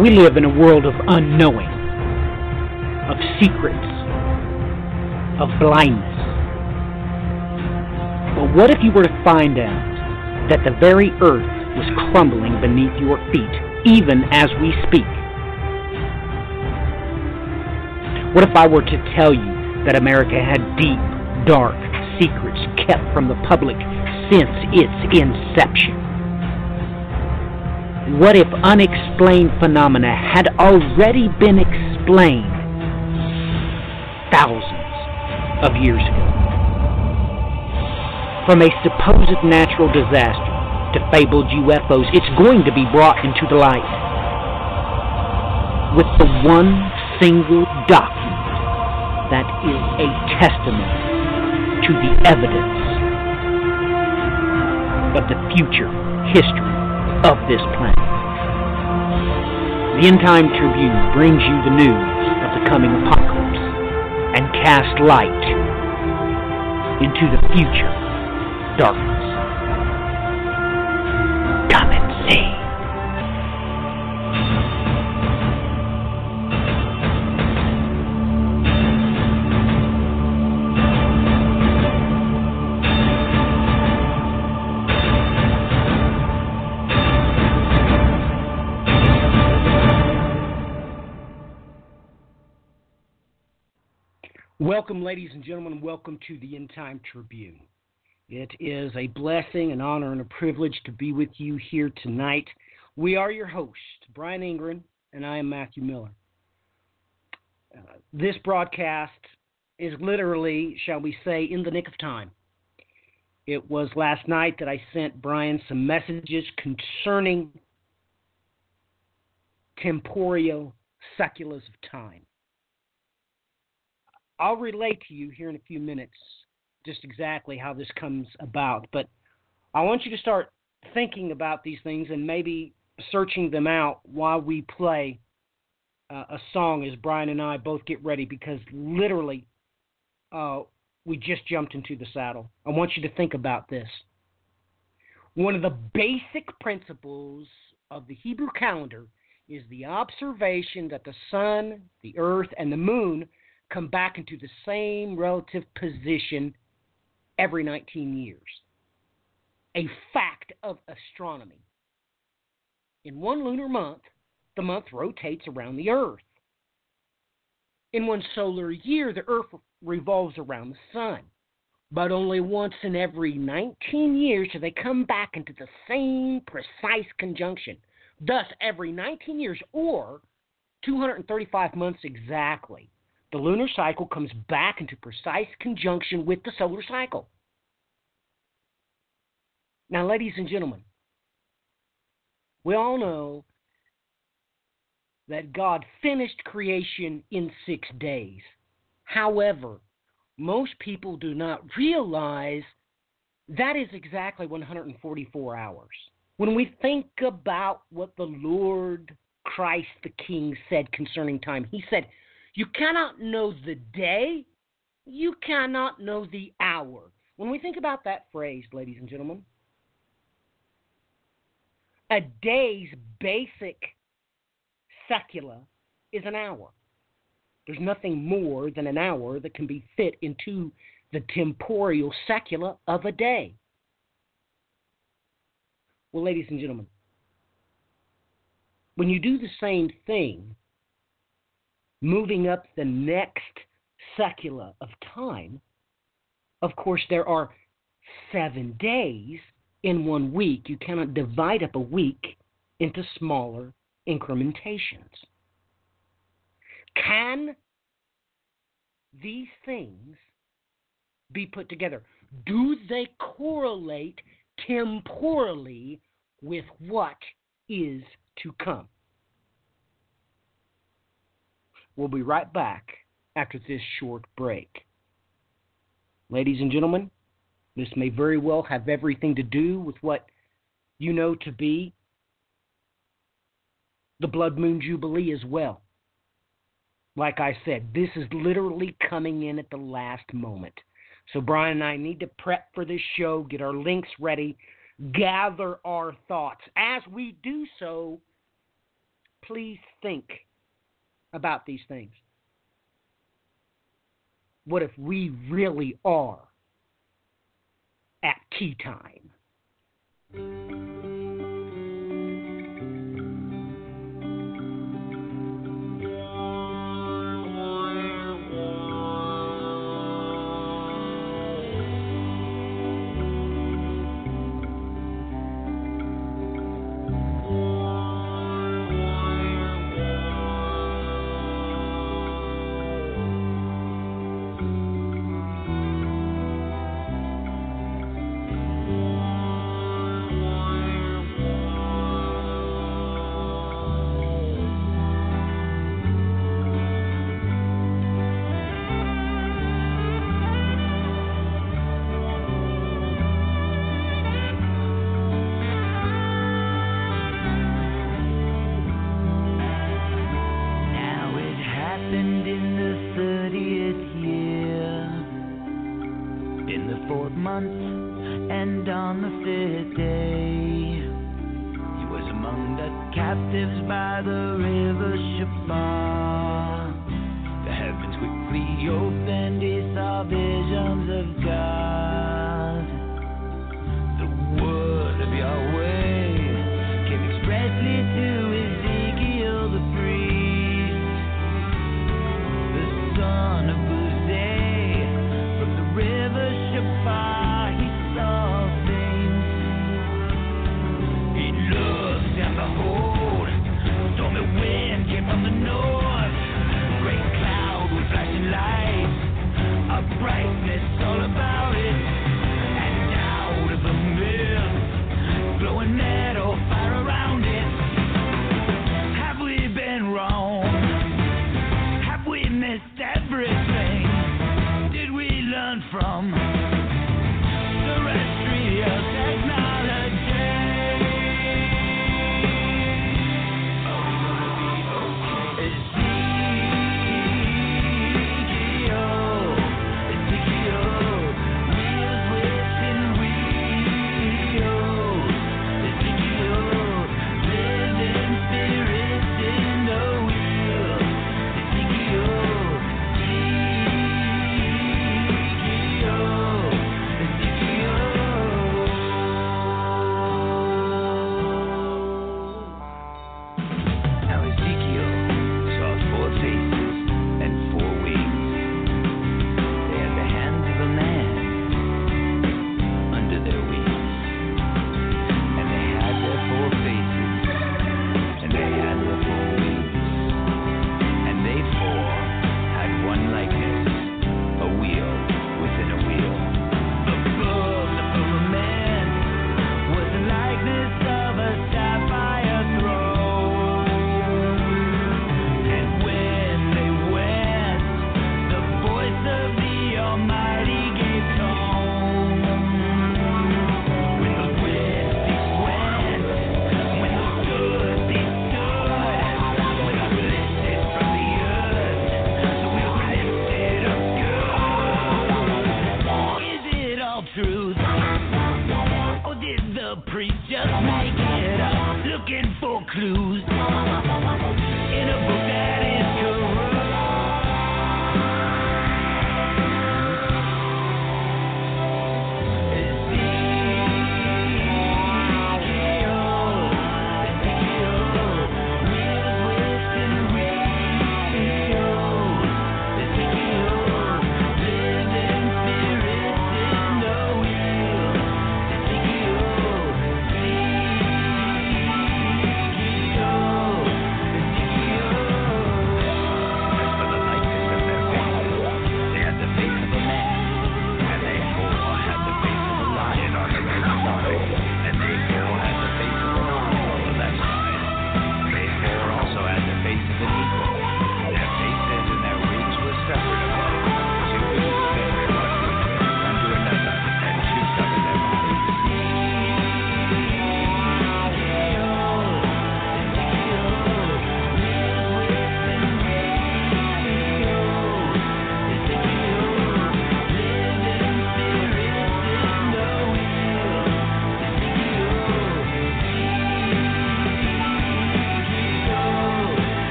We live in a world of unknowing, of secrets, of blindness. But what if you were to find out that the very earth was crumbling beneath your feet, even as we speak? What if I were to tell you that America had deep, dark secrets kept from the public since its inception? What if unexplained phenomena had already been explained thousands of years ago? From a supposed natural disaster to fabled UFOs, it's going to be brought into the light. With the one single document that is a testament to the evidence of the future history of this planet. The End Time Tribune brings you the news of the coming apocalypse and cast light into the future darkness. Come and see. Welcome, ladies and gentlemen. Welcome to the End Time Tribune. It is a blessing, an honor, and a privilege to be with you here tonight. We are your hosts, Brian Ingram, and I am Matthew Miller. Uh, this broadcast is literally, shall we say, in the nick of time. It was last night that I sent Brian some messages concerning temporal seculars of time. I'll relate to you here in a few minutes just exactly how this comes about, but I want you to start thinking about these things and maybe searching them out while we play uh, a song as Brian and I both get ready because literally uh, we just jumped into the saddle. I want you to think about this. One of the basic principles of the Hebrew calendar is the observation that the sun, the earth, and the moon come back into the same relative position every 19 years. A fact of astronomy. In one lunar month, the month rotates around the Earth. In one solar year, the Earth revolves around the Sun. But only once in every 19 years do they come back into the same precise conjunction. Thus, every 19 years, or 235 months exactly, the lunar cycle comes back into precise conjunction with the solar cycle. Now, ladies and gentlemen, we all know that God finished creation in six days. However, most people do not realize that is exactly 144 hours. When we think about what the Lord Christ the King said concerning time, he said, you cannot know the day, you cannot know the hour. When we think about that phrase, ladies and gentlemen, a day's basic secula is an hour. There's nothing more than an hour that can be fit into the temporal secula of a day. Well, ladies and gentlemen, when you do the same thing moving up the next secula of time, of course, there are seven days in one week. You cannot divide up a week into smaller incrementations. Can these things be put together? Do they correlate temporally with what is to come? We'll be right back after this short break. Ladies and gentlemen, this may very well have everything to do with what you know to be the Blood Moon Jubilee as well. Like I said, this is literally coming in at the last moment. So Brian and I need to prep for this show, get our links ready, gather our thoughts. As we do so, please think about these things? What if we really are at key time?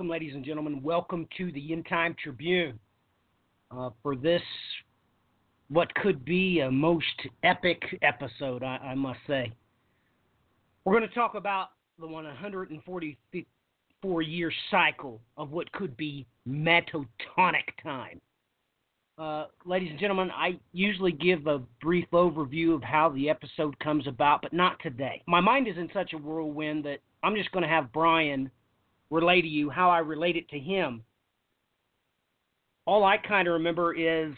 Welcome, ladies and gentlemen. Welcome to the End Time Tribune. Uh, for this, what could be a most epic episode, I, I must say. We're going to talk about the 144 year cycle of what could be Metotonic time. Uh, ladies and gentlemen, I usually give a brief overview of how the episode comes about, but not today. My mind is in such a whirlwind that I'm just going to have Brian relay to you how I relate it to him. All I kind of remember is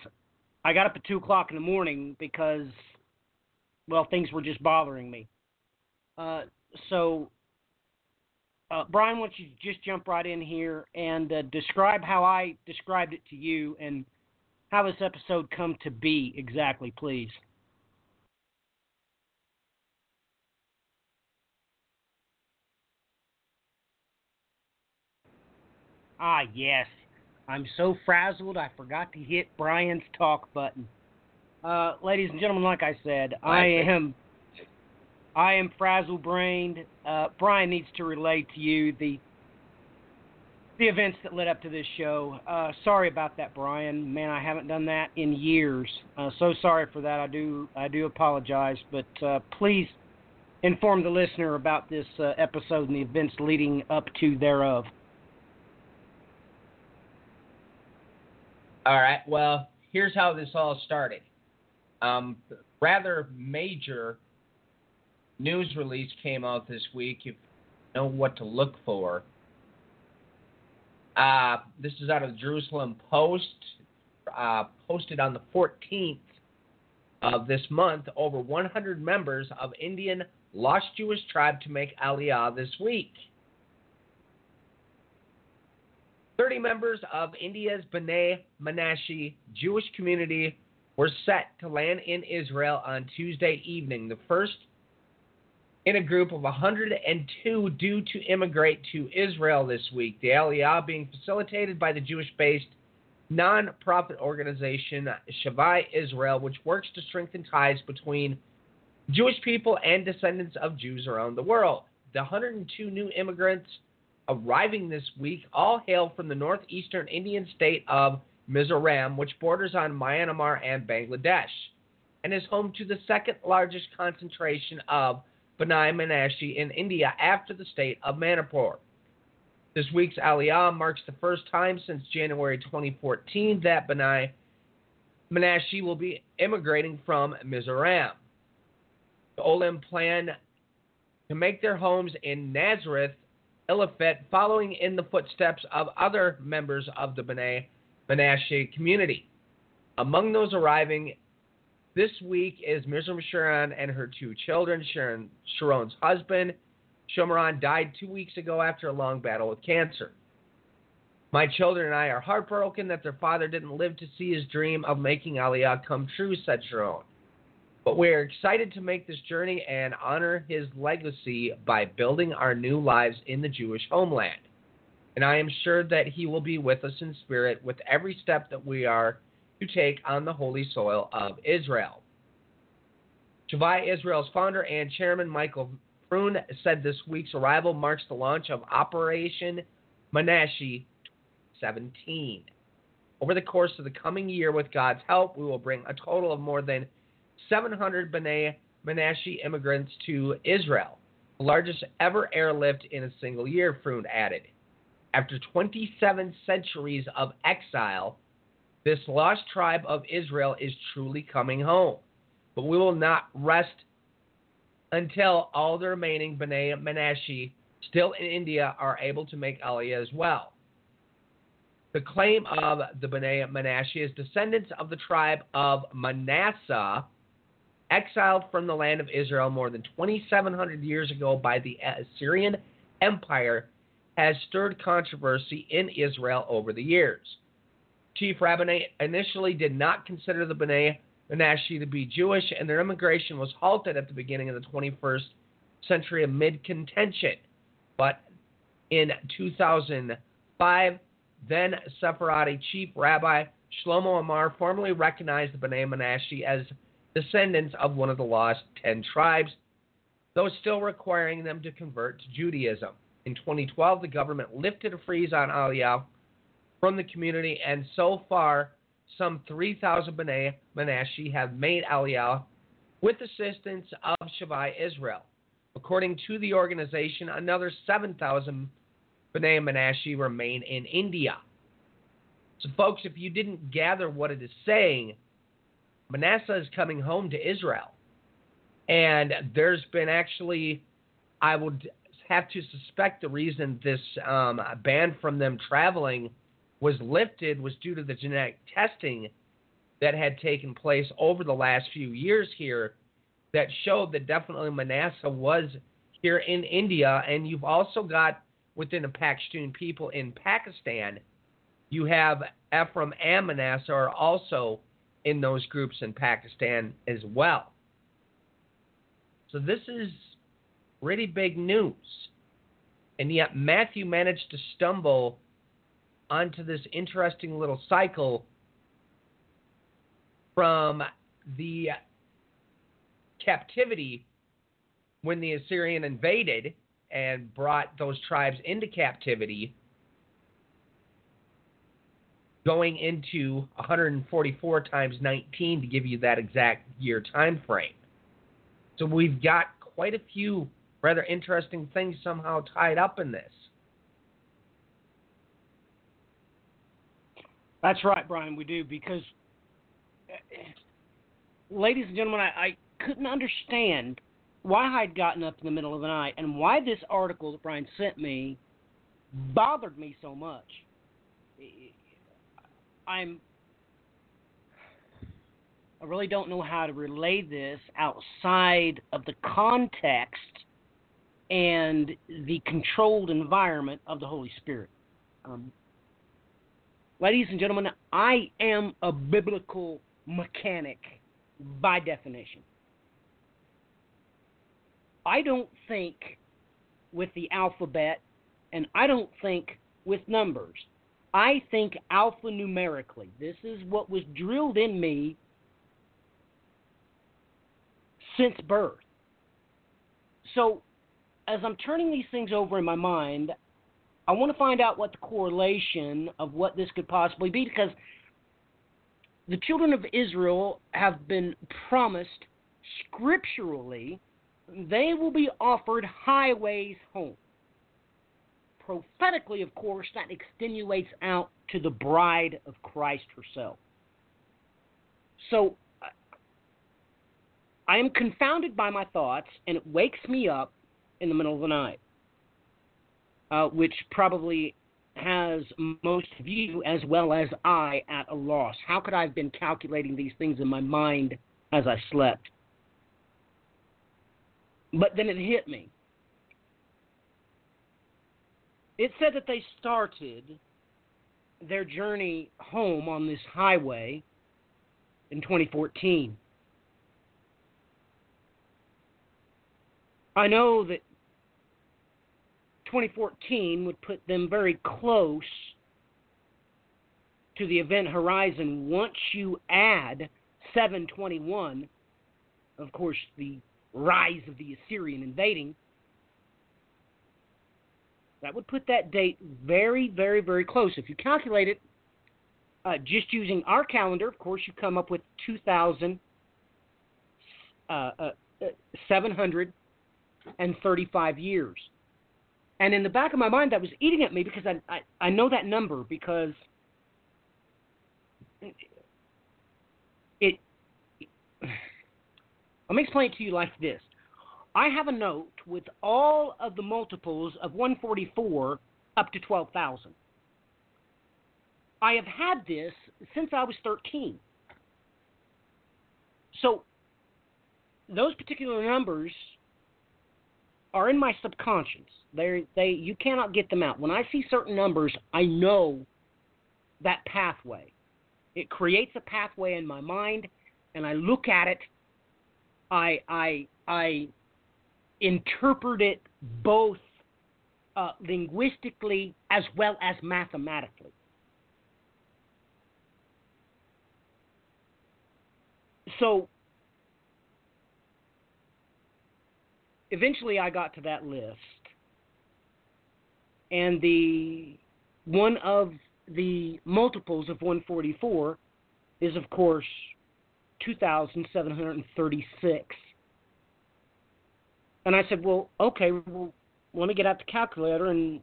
I got up at 2 o'clock in the morning because, well, things were just bothering me. Uh, so, uh, Brian, why don't you just jump right in here and uh, describe how I described it to you and how this episode come to be exactly, please. Ah, yes. I'm so frazzled I forgot to hit Brian's talk button. Uh, ladies and gentlemen, like I said, I am I am frazzle brained. Uh, Brian needs to relate to you the the events that led up to this show. Uh, sorry about that, Brian. Man, I haven't done that in years. Uh, so sorry for that. I do I do apologize, but uh, please inform the listener about this uh, episode and the events leading up to thereof. All right. Well, here's how this all started. Um, rather major news release came out this week. If you know what to look for. Uh, this is out of the Jerusalem Post, uh, posted on the 14th of this month. Over 100 members of Indian lost Jewish tribe to make Aliyah this week. 30 members of India's B'nai Menashe Jewish community were set to land in Israel on Tuesday evening, the first in a group of 102 due to immigrate to Israel this week. The Aliyah being facilitated by the Jewish based non-profit organization Shavei Israel, which works to strengthen ties between Jewish people and descendants of Jews around the world. The 102 new immigrants arriving this week all hail from the northeastern Indian state of Mizoram, which borders on Myanmar and Bangladesh, and is home to the second largest concentration of B'nai Menashe in India after the state of Manipur. This week's Aliyah marks the first time since January 2014 that B'nai Menashe will be immigrating from Mizoram. The Olim plan to make their homes in Nazareth Eliphet, following in the footsteps of other members of the B'nai Menashe community. Among those arriving this week is Miriam Sharon and her two children. Sharon, Sharon's husband, Shomron, died two weeks ago after a long battle with cancer. My children and I are heartbroken that their father didn't live to see his dream of making Aliyah come true, said Sharon. But we are excited to make this journey and honor his legacy by building our new lives in the Jewish homeland. And I am sure that he will be with us in spirit with every step that we are to take on the holy soil of Israel. Shavei Israel's founder and chairman Michael Freund said this week's arrival marks the launch of Operation Menashe 17. Over the course of the coming year, with God's help, we will bring a total of more than 700 B'nai Menashe immigrants to Israel, the largest ever airlift in a single year, Freund added. After 27 centuries of exile, this lost tribe of Israel is truly coming home. But we will not rest until all the remaining B'nai Menashe still in India are able to make Aliyah as well. The claim of the B'nai Menashe is descendants of the tribe of Manasseh, exiled from the land of Israel more than 2,700 years ago by the Assyrian Empire, has stirred controversy in Israel over the years. Chief Rabbinate initially did not consider the B'nai Menashe to be Jewish, and their immigration was halted at the beginning of the 21st century amid contention. But in 2005, then Sephardi Chief Rabbi Shlomo Amar formally recognized the B'nai Menashe as descendants of one of the lost ten tribes, though still requiring them to convert to Judaism. In 2012, the government lifted a freeze on Aliyah from the community, and so far, some 3,000 B'nai Menashe have made Aliyah with assistance of Shavei Israel. According to the organization, another 7,000 B'nai Menashe remain in India. So, folks, if you didn't gather what it is saying, Manasseh is coming home to Israel. And there's been actually, I would have to suspect the reason this um, ban from them traveling was lifted was due to the genetic testing that had taken place over the last few years here that showed that definitely Manasseh was here in India. And you've also got within the Pashtun people in Pakistan, you have Ephraim and Manasseh are also in those groups in Pakistan as well. So this is pretty big news. And yet Matthew managed to stumble onto this interesting little cycle from the captivity when the Assyrian invaded and brought those tribes into captivity going into 144 times 19 to give you that exact year time frame. So we've got quite a few rather interesting things somehow tied up in this. That's right, Brian. We do because, eh, ladies and gentlemen, I, I couldn't understand why I'd gotten up in the middle of the night and why this article that Brian sent me bothered me so much. I'm I really don't know how to relay this outside of the context and the controlled environment of the Holy Spirit. Um, ladies and gentlemen, I am a biblical mechanic by definition. I don't think with the alphabet and I don't think with numbers. I think alphanumerically. This is what was drilled in me since birth. So, as I'm turning these things over in my mind, I want to find out what the correlation of what this could possibly be because the children of Israel have been promised scripturally they will be offered highways home. Prophetically, of course, that extenuates out to the bride of Christ herself. So I am confounded by my thoughts, and it wakes me up in the middle of the night, uh, which probably has most of you as well as I at a loss. How could I have been calculating these things in my mind as I slept? But then it hit me. It said that they started their journey home on this highway in 2014. I know that 2014 would put them very close to the event horizon once you add 721. Of course, the rise of the Assyrian invading. That would put that date very, very, very close. If you calculate it, uh, just using our calendar, of course, you come up with 2,735 uh, uh, years. And in the back of my mind, that was eating at me because I, I, I know that number because it, it let me explain it to you like this. I have a note with all of the multiples of 144 up to 12,000. I have had this since I was 13. So those particular numbers are in my subconscious. They they you cannot get them out. When I see certain numbers, I know that pathway. It creates a pathway in my mind and I look at it I I I interpret it both uh, linguistically as well as mathematically. So eventually I got to that list. and the one of the multiples of 144 is, of course, 2,736. And I said, well, okay, well, let me get out the calculator and,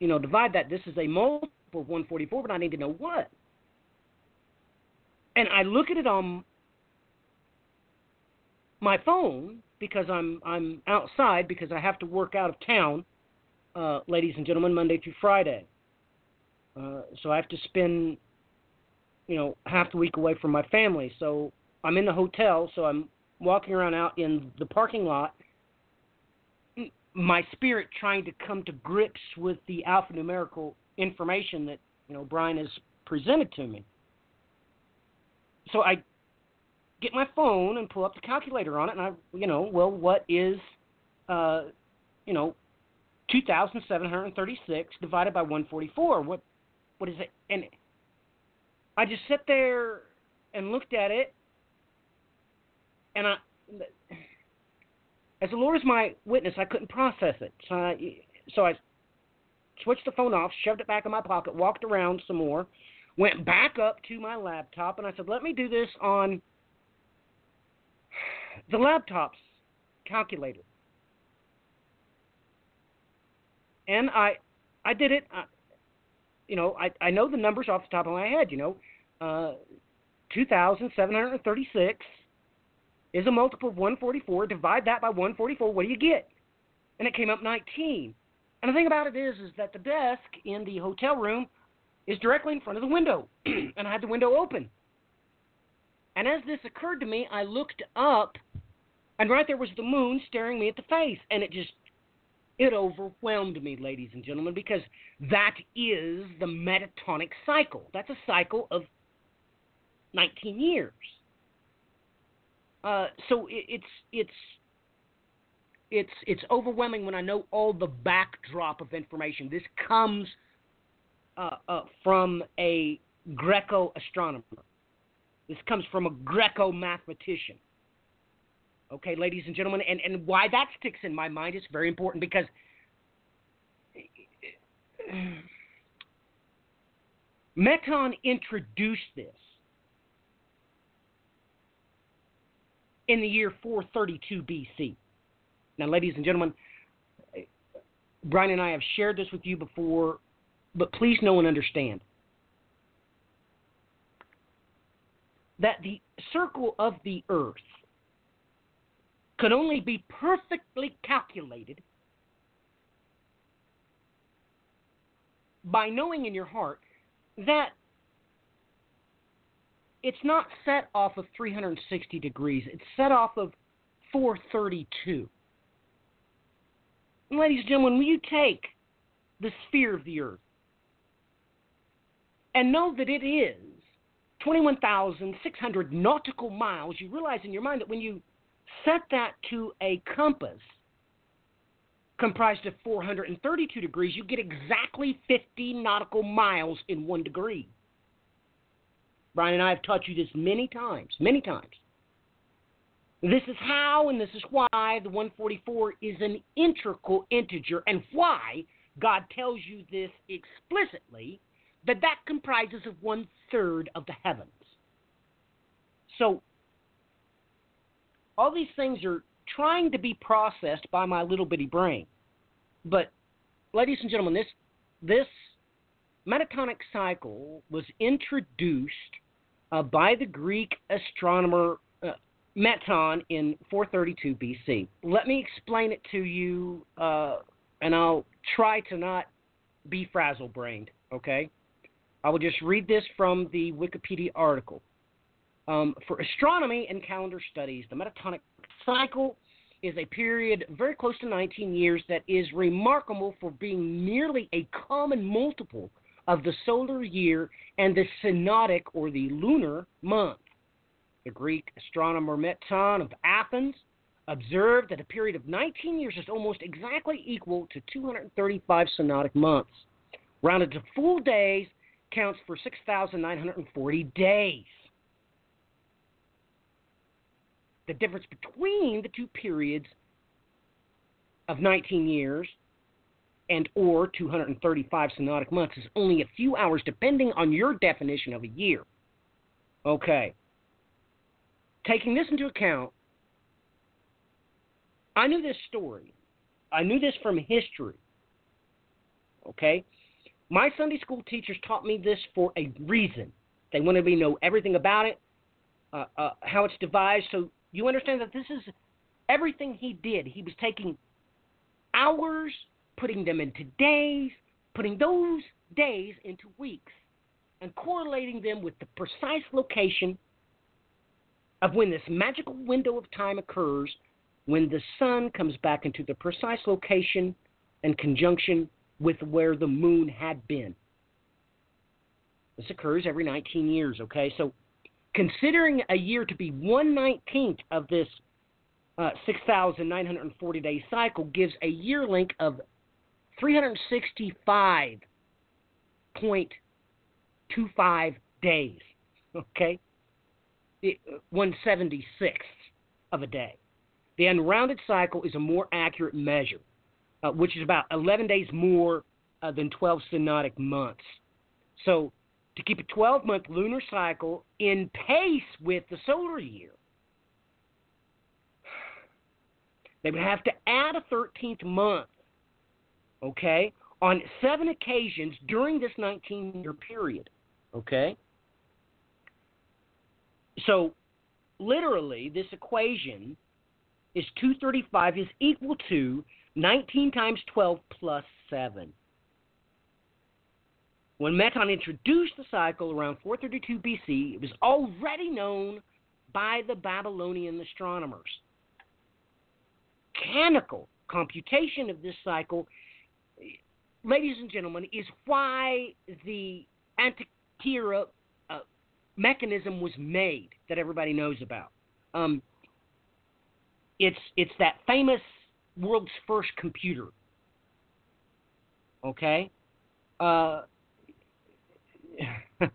you know, divide that. This is a multiple of 144, but I need to know what. And I look at it on my phone because I'm I'm outside because I have to work out of town, uh, ladies and gentlemen, Monday through Friday. Uh, so I have to spend, you know, half the week away from my family. So I'm in the hotel, so I'm walking around out in the parking lot. My spirit trying to come to grips with the alphanumerical information that you know Brian has presented to me. So I get my phone and pull up the calculator on it, and I, you know, well, what is, uh, you know, 2,736 divided by 144? What what is it? And I just sat there and looked at it, and I, as the Lord is my witness, I couldn't process it. So I, so I switched the phone off, shoved it back in my pocket, walked around some more, went back up to my laptop, and I said, "Let me do this on the laptop's calculator." And I, I did it. I, you know, I I know the numbers off the top of my head. You know, uh, two thousand seven hundred thirty-six is a multiple of one forty-four. Divide that by one forty-four. What do you get? And it came up nineteen. And the thing about it is, is that the desk in the hotel room is directly in front of the window, and I had the window open. And as this occurred to me, I looked up, and right there was the moon staring me at the face, and it just it overwhelmed me, ladies and gentlemen, because that is the metatonic cycle. That's a cycle of 19 years. Uh, so it, it's it's it's it's overwhelming when I know all the backdrop of information. This comes uh, uh, from a Greco astronomer. This comes from a Greco mathematician. Okay, ladies and gentlemen, and, and why that sticks in my mind is very important because Meton introduced this in the year 432 BC. Now, ladies and gentlemen, Brian and I have shared this with you before, but please know and understand that the circle of the earth could only be perfectly calculated by knowing in your heart that it's not set off of 360 degrees, it's set off of 432. And ladies and gentlemen, when you take the sphere of the earth and know that it is 21,600 nautical miles, you realize in your mind that when you Set that to a compass comprised of 432 degrees, you get exactly 50 nautical miles in one degree. Brian and I have taught you this many times, many times. This is how and this is why the 144 is an integral integer and why God tells you this explicitly that that comprises of one third of the heavens. So all these things are trying to be processed by my little bitty brain. But, ladies and gentlemen, this this metatonic cycle was introduced uh, by the Greek astronomer uh, Meton in 432 BC. Let me explain it to you, uh, and I'll try to not be frazzle brained, okay? I will just read this from the Wikipedia article. Um, for astronomy and calendar studies, the metatonic cycle is a period very close to 19 years that is remarkable for being nearly a common multiple of the solar year and the synodic or the lunar month. The Greek astronomer Meton of Athens observed that a period of 19 years is almost exactly equal to 235 synodic months. Rounded to full days counts for 6,940 days. the difference between the two periods of 19 years and or 235 synodic months is only a few hours depending on your definition of a year. Okay. Taking this into account, I knew this story. I knew this from history. Okay? My Sunday school teachers taught me this for a reason. They wanted me to know everything about it, uh, uh, how it's devised. So you understand that this is everything he did. He was taking hours, putting them into days, putting those days into weeks, and correlating them with the precise location of when this magical window of time occurs when the sun comes back into the precise location and conjunction with where the moon had been. This occurs every 19 years, okay? So considering a year to be 119th of this uh, 6,940 day cycle gives a year length of 365.25 days, okay? It, 176th of a day. The unrounded cycle is a more accurate measure, uh, which is about 11 days more uh, than 12 synodic months. So, to keep a 12 month lunar cycle in pace with the solar year, they would have to add a 13th month, okay, on seven occasions during this 19 year period, okay? So, literally, this equation is 235 is equal to 19 times 12 plus 7. When Meton introduced the cycle around 432 BC, it was already known by the Babylonian astronomers. Mechanical computation of this cycle, ladies and gentlemen, is why the Antikythera uh, mechanism was made that everybody knows about. Um, it's it's that famous world's first computer. Okay? Uh,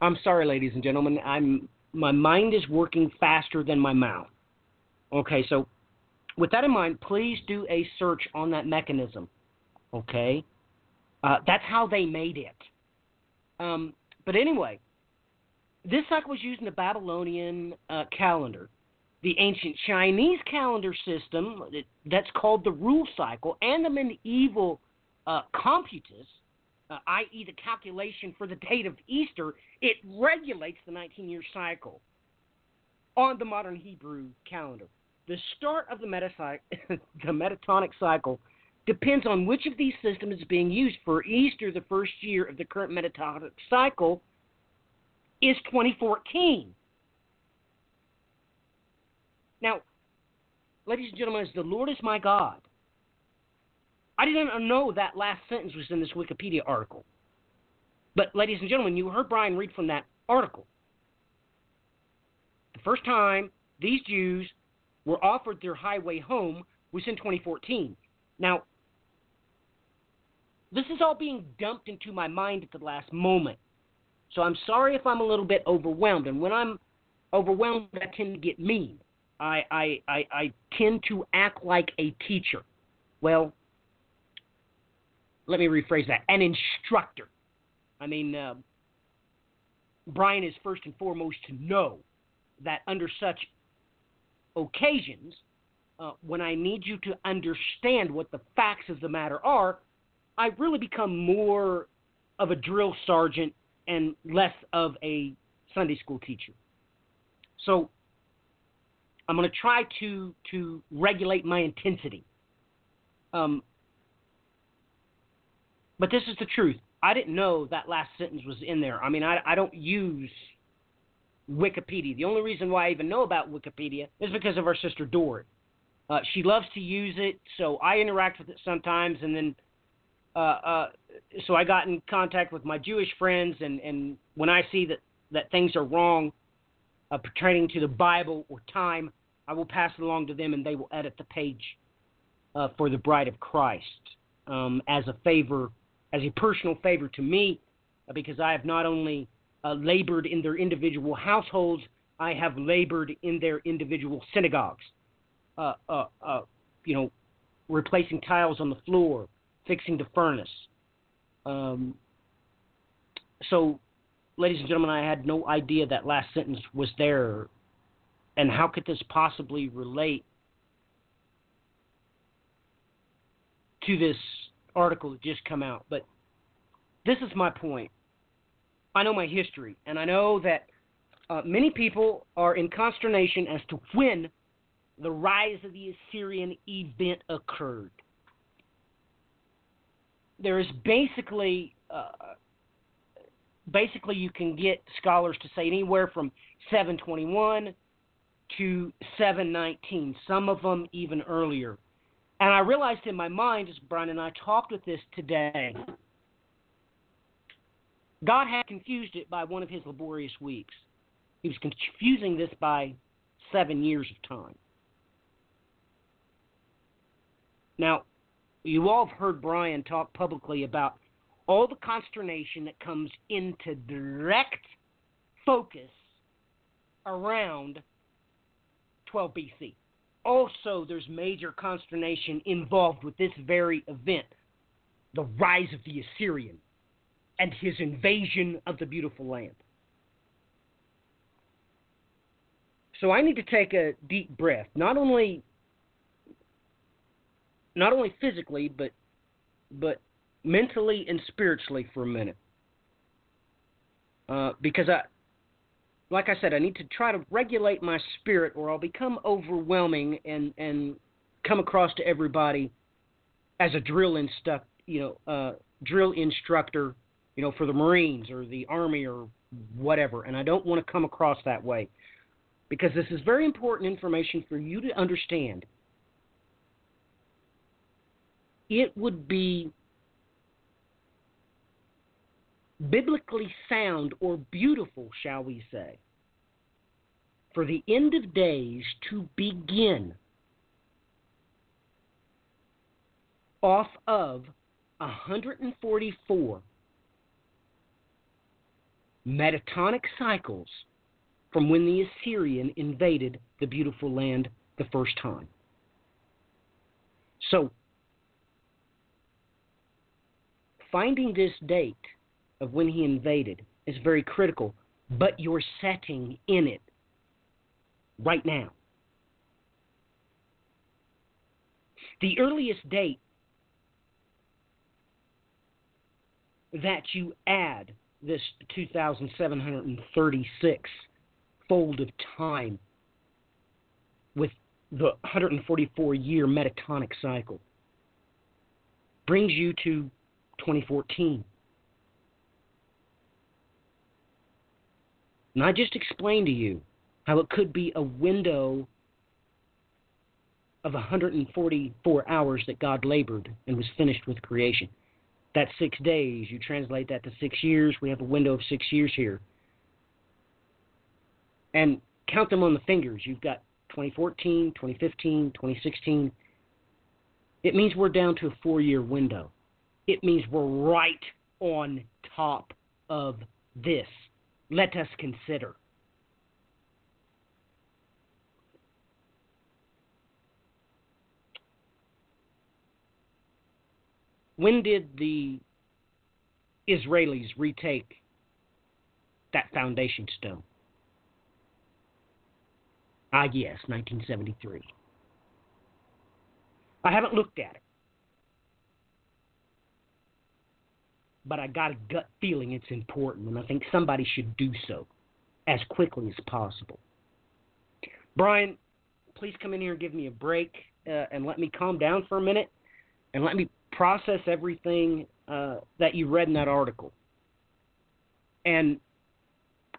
I'm sorry, ladies and gentlemen. I'm my mind is working faster than my mouth. Okay, so with that in mind, please do a search on that mechanism. Okay, uh, that's how they made it. Um, but anyway, this cycle was used in the Babylonian uh, calendar the ancient Chinese calendar system that's called the rule cycle and the medieval uh, computus, uh, i.e., the calculation for the date of Easter, it regulates the 19 year cycle on the modern Hebrew calendar. The start of the, metacy- the metatonic cycle depends on which of these systems is being used. For Easter, the first year of the current metatonic cycle is 2014. Now, ladies and gentlemen, the Lord is my God. I didn't know that last sentence was in this Wikipedia article. But, ladies and gentlemen, you heard Brian read from that article. The first time these Jews were offered their highway home was in 2014. Now, this is all being dumped into my mind at the last moment. So I'm sorry if I'm a little bit overwhelmed. And when I'm overwhelmed, I tend to get mean. I, I, I, I tend to act like a teacher. Well, let me rephrase that an instructor. I mean, uh, Brian is first and foremost to know that under such occasions, uh, when I need you to understand what the facts of the matter are, I really become more of a drill sergeant and less of a Sunday school teacher. So I'm going to try to to regulate my intensity. Um, but this is the truth. I didn't know that last sentence was in there. I mean, I, I don't use Wikipedia. The only reason why I even know about Wikipedia is because of our sister Dory. Uh, she loves to use it, so I interact with it sometimes, and then uh, uh, so I got in contact with my Jewish friends, and, and when I see that, that things are wrong, uh, pertaining to the Bible or time, I will pass it along to them and they will edit the page uh, for the Bride of Christ um, as a favor, as a personal favor to me, uh, because I have not only uh, labored in their individual households, I have labored in their individual synagogues. Uh, uh, uh, you know, replacing tiles on the floor, fixing the furnace. Um, so, ladies and gentlemen, I had no idea that last sentence was there. And how could this possibly relate to this article that just come out? But this is my point. I know my history, and I know that uh, many people are in consternation as to when the rise of the Assyrian event occurred. There is basically, uh, basically, you can get scholars to say anywhere from 721 to 719. Some of them even earlier. And I realized in my mind, as Brian and I talked with this today, God had confused it by one of his laborious weeks. He was confusing this by seven years of time. Now, you all have heard Brian talk publicly about all the consternation that comes into direct focus around 12 BC. Also, there's major consternation involved with this very event the rise of the Assyrian and his invasion of the beautiful land. So I need to take a deep breath, not only not only physically but but mentally and spiritually for a minute. Uh, because I like I said, I need to try to regulate my spirit or I'll become overwhelming and and come across to everybody as a drill instruct you know, uh, drill instructor, you know, for the Marines or the Army or whatever. And I don't want to come across that way because this is very important information for you to understand. It would be biblically sound or beautiful, shall we say, for the end of days to begin off of 144 metatonic cycles from when the Assyrian invaded the beautiful land the first time. So, finding this date of when he invaded is very critical, but you're setting in it right now. The earliest date that you add this 2,736 fold of time with the 144 year metatonic cycle brings you to 2014. And I just explained to you how it could be a window of 144 hours that God labored and was finished with creation. That's six days. You translate that to six years. We have a window of six years here and count them on the fingers. You've got 2014, 2015, 2016. It means we're down to a four year window. It means we're right on top of this. Let us consider. When did the Israelis retake that foundation stone? Ah, yes, 1973. I haven't looked at it. But I got a gut feeling it's important, and I think somebody should do so as quickly as possible. Brian, please come in here and give me a break uh, and let me calm down for a minute and let me process everything uh, that you read in that article. And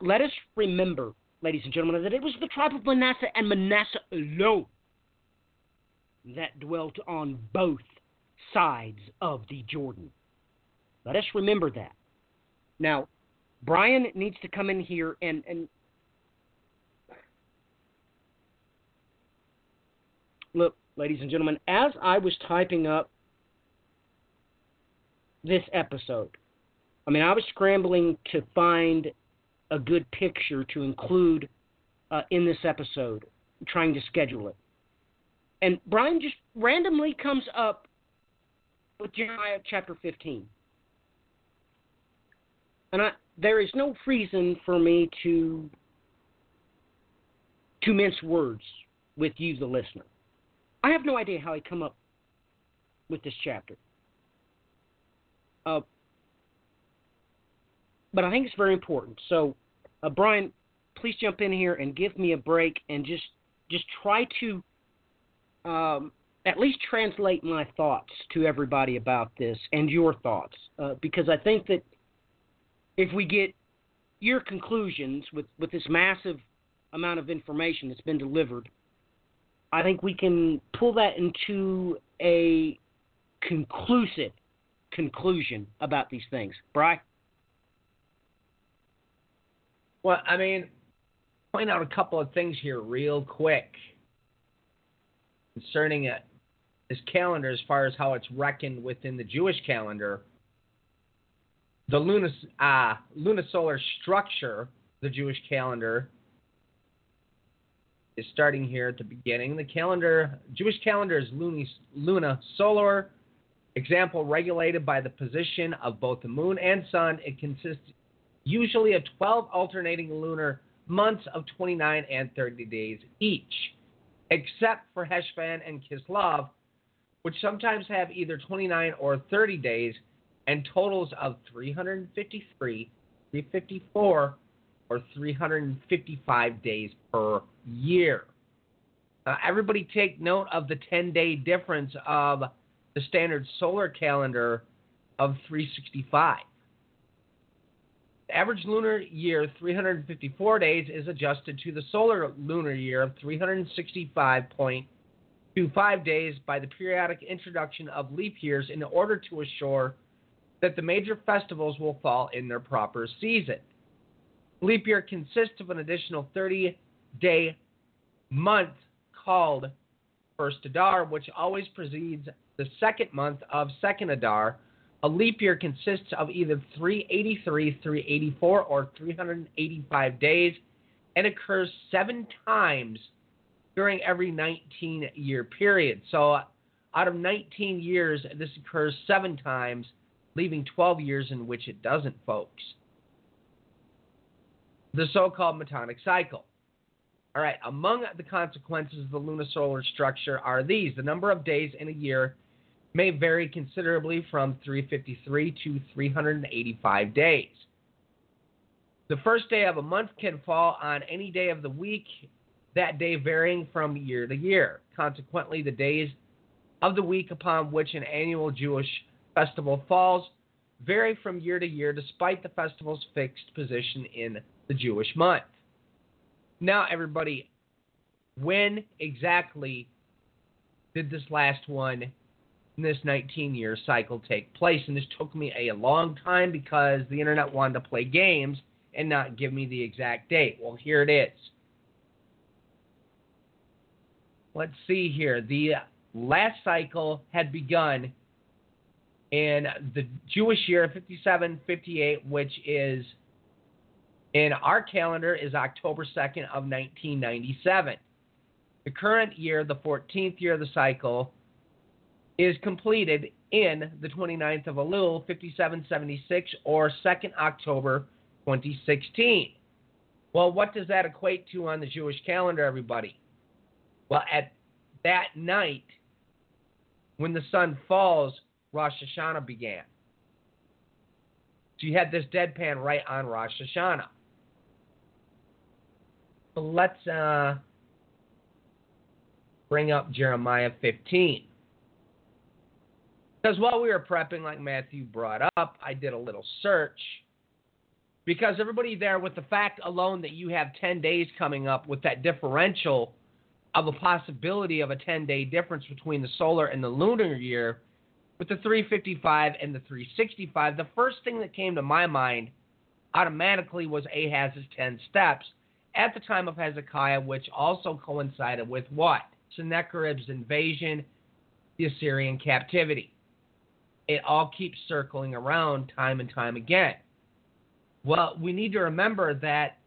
let us remember ladies and gentlemen, that it was the tribe of Manasseh and Manasseh alone that dwelt on both sides of the Jordan. Let us remember that. Now, Brian needs to come in here and, and look, ladies and gentlemen, as I was typing up this episode, I mean, I was scrambling to find a good picture to include uh, in this episode, trying to schedule it. And Brian just randomly comes up with Jeremiah chapter 15. And I, there is no reason for me to to mince words with you, the listener. I have no idea how I come up with this chapter. Uh, but I think it's very important. So, uh, Brian, please jump in here and give me a break and just just try to um, at least translate my thoughts to everybody about this and your thoughts, uh, because I think that if we get your conclusions with with this massive amount of information that's been delivered, I think we can pull that into a conclusive conclusion about these things. Bry? Well, I mean, point out a couple of things here real quick concerning it, this calendar as far as how it's reckoned within the Jewish calendar. The uh, lunisolar structure, the Jewish calendar, is starting here at the beginning. The calendar, Jewish calendar is luni, luna solar, example regulated by the position of both the moon and sun. It consists usually of 12 alternating lunar months of 29 and 30 days each, except for Heshvan and Kislev, which sometimes have either 29 or 30 days and totals of 353, 354, or 355 days per year. Uh, everybody take note of the 10 day difference of the standard solar calendar of 365. The average lunar year, 354 days, is adjusted to the solar lunar year of 365.25 days by the periodic introduction of leap years in order to assure that the major festivals will fall in their proper season. Leap year consists of an additional 30 day month called First Adar, which always precedes the second month of Second Adar, a leap year consists of either 383, 384, or 385 days and occurs seven times during every 19 year period. So, out of 19 years, this occurs seven times, leaving 12 years in which it doesn't, folks. The so called Metonic cycle. All right, among the consequences of the lunisolar structure are these the number of days in a year may vary considerably from 353 to 385 days. The first day of a month can fall on any day of the week, that day varying from year to year. Consequently, the days of the week upon which an annual Jewish festival falls vary from year to year despite the festival's fixed position in the Jewish month. Now, everybody, when exactly did this last one this 19 year cycle take place. And this took me a long time because the internet wanted to play games and not give me the exact date. Well, here it is. Let's see here. The last cycle had begun in the Jewish year 5758, which is in our calendar is October 2nd of 1997. The current year, the 14th year of the cycle, is completed in the 29th of Elul, 5776, or 2nd October 2016. Well, what does that equate to on the Jewish calendar, everybody? Well, at that night, when the sun falls, Rosh Hashanah began. So you had this deadpan right on Rosh Hashanah. So let's uh, bring up Jeremiah 15. Because while we were prepping, like Matthew brought up, I did a little search. Because everybody there, with the fact alone that you have 10 days coming up with that differential of a possibility of a 10 day difference between the solar and the lunar year, with the 355 and the 365, the first thing that came to my mind automatically was Ahaz's 10 steps at the time of Hezekiah, which also coincided with what? Sennacherib's invasion, the Assyrian captivity it all keeps circling around time and time again. Well, we need to remember that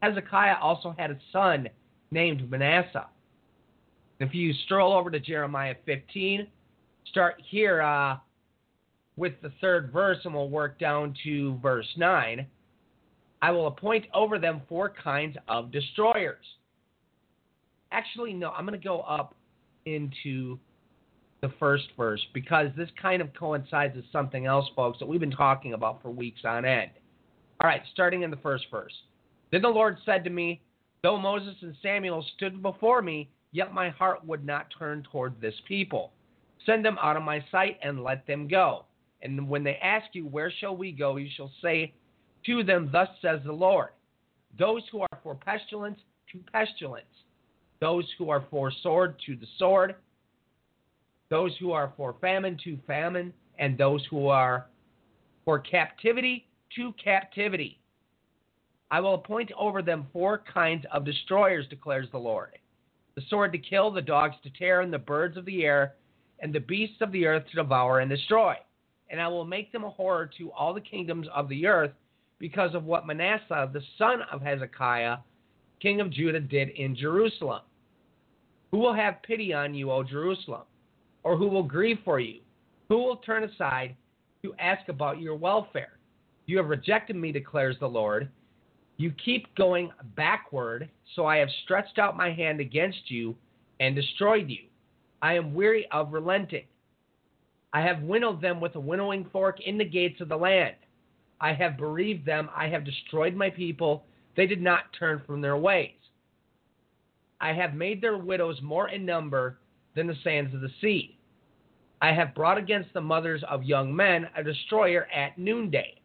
Hezekiah also had a son named Manasseh. If you stroll over to Jeremiah 15, start here uh, with the third verse, and we'll work down to verse 9. I will appoint over them four kinds of destroyers. Actually, no, I'm going to go up into the first verse because this kind of coincides with something else, folks, that we've been talking about for weeks on end. All right, starting in the first verse. Then the Lord said to me, Though Moses and Samuel stood before me, yet my heart would not turn toward this people. Send them out of my sight and let them go. And when they ask you, Where shall we go? you shall say to them, Thus says the Lord Those who are for pestilence, to pestilence. Those who are for sword, to the sword those who are for famine to famine, and those who are for captivity to captivity. I will appoint over them four kinds of destroyers, declares the Lord the sword to kill, the dogs to tear, and the birds of the air, and the beasts of the earth to devour and destroy. And I will make them a horror to all the kingdoms of the earth because of what Manasseh, the son of Hezekiah, king of Judah, did in Jerusalem. Who will have pity on you, O Jerusalem? Or who will grieve for you? Who will turn aside to ask about your welfare? You have rejected me, declares the Lord. You keep going backward, so I have stretched out my hand against you and destroyed you. I am weary of relenting. I have winnowed them with a winnowing fork in the gates of the land. I have bereaved them. I have destroyed my people. They did not turn from their ways. I have made their widows more in number than the sands of the sea. I have brought against the mothers of young men a destroyer at noonday.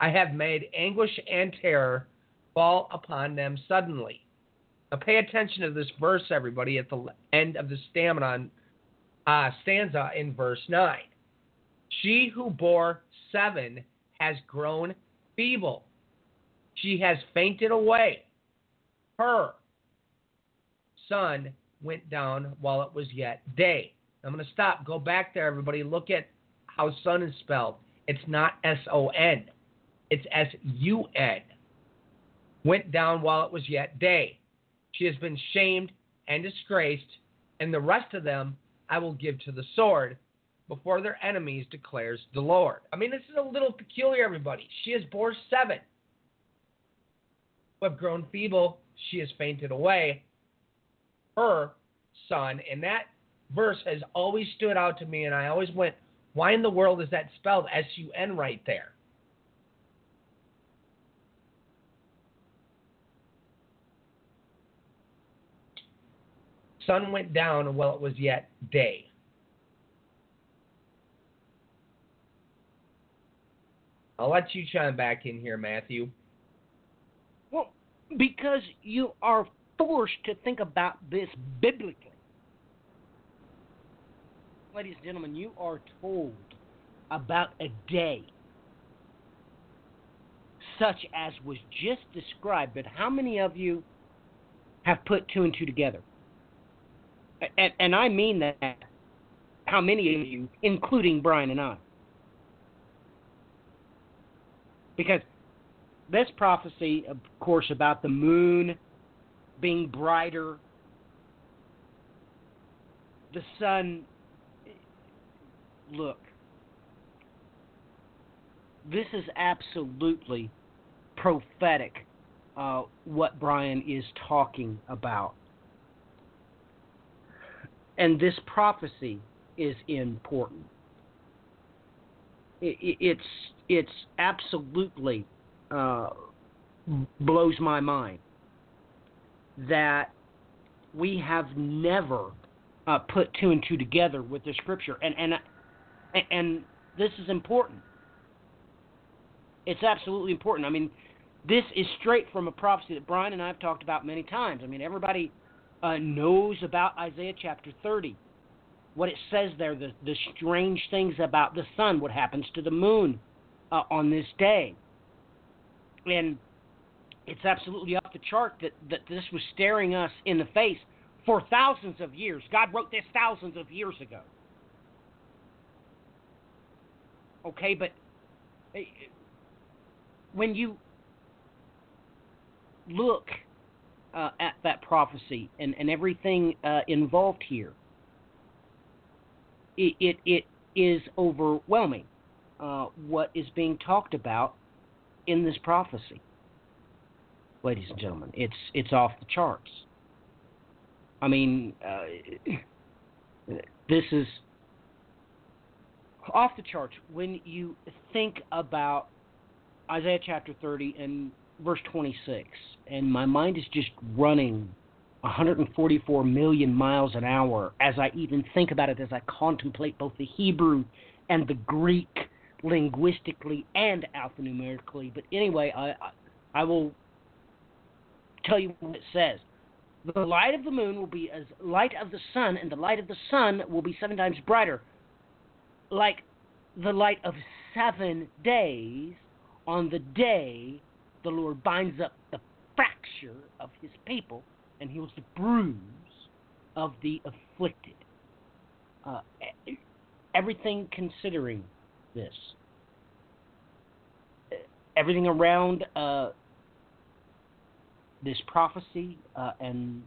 I have made anguish and terror fall upon them suddenly. Now pay attention to this verse, everybody, at the end of the stamina, uh, stanza in verse 9. She who bore seven has grown feeble. She has fainted away. Her son went down while it was yet day. I'm going to stop. Go back there, everybody. Look at how sun is spelled. It's not S O N, it's S U N. Went down while it was yet day. She has been shamed and disgraced, and the rest of them I will give to the sword before their enemies, declares the Lord. I mean, this is a little peculiar, everybody. She has bore seven, who have grown feeble. She has fainted away her son. And that verse has always stood out to me, and I always went, why in the world is that spelled S U N right there? Sun went down while it was yet day. I'll let you chime back in here, Matthew. Well, because you are forced to think about this biblically. Ladies and gentlemen, you are told about a day such as was just described, but how many of you have put two and two together? And, and I mean that. How many of you, including Brian and I? Because this prophecy, of course, about the moon being brighter. The sun. Look, this is absolutely prophetic uh, what Brian is talking about. And this prophecy is important. It, it, it's it's absolutely uh, blows my mind that we have never uh, put two and two together with the scripture, and and and this is important. It's absolutely important. I mean, this is straight from a prophecy that Brian and I have talked about many times. I mean, everybody uh, knows about Isaiah chapter 30, what it says there, the the strange things about the sun, what happens to the moon uh, on this day, and it's absolutely off the chart that, that this was staring us in the face for thousands of years. God wrote this thousands of years ago. Okay, but when you look uh, at that prophecy and, and everything uh, involved here, it, it, it is overwhelming uh, what is being talked about in this prophecy. Ladies and gentlemen, it's it's off the charts. I mean, uh, this is off the charts when you think about Isaiah chapter 30 and verse 26, and my mind is just running 144 million miles an hour as I even think about it, as I contemplate both the Hebrew and the Greek linguistically and alphanumerically. But anyway, I, I, I will tell you what it says. The light of the moon will be as light of the sun, and the light of the sun will be seven times brighter, like the light of seven days on the day the Lord binds up the fracture of his people and heals the bruise of the afflicted. Uh, everything considering this, everything around uh, this prophecy, uh, and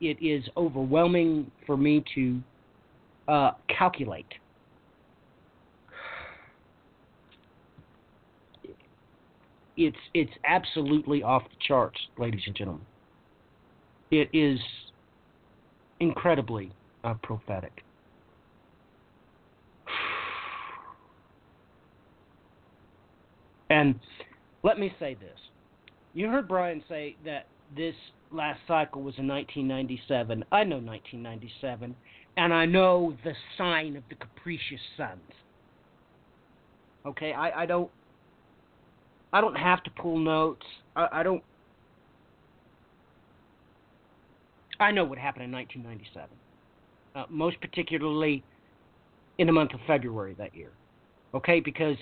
it is overwhelming for me to uh, calculate it's it's absolutely off the charts, ladies and gentlemen. It is incredibly uh, prophetic. And let me say this. You heard Brian say that this last cycle was in 1997. I know 1997, and I know the sign of the capricious sons. Okay, I, I don't I don't have to pull notes. I, I don't. I know what happened in 1997, uh, most particularly in the month of February that year. Okay, because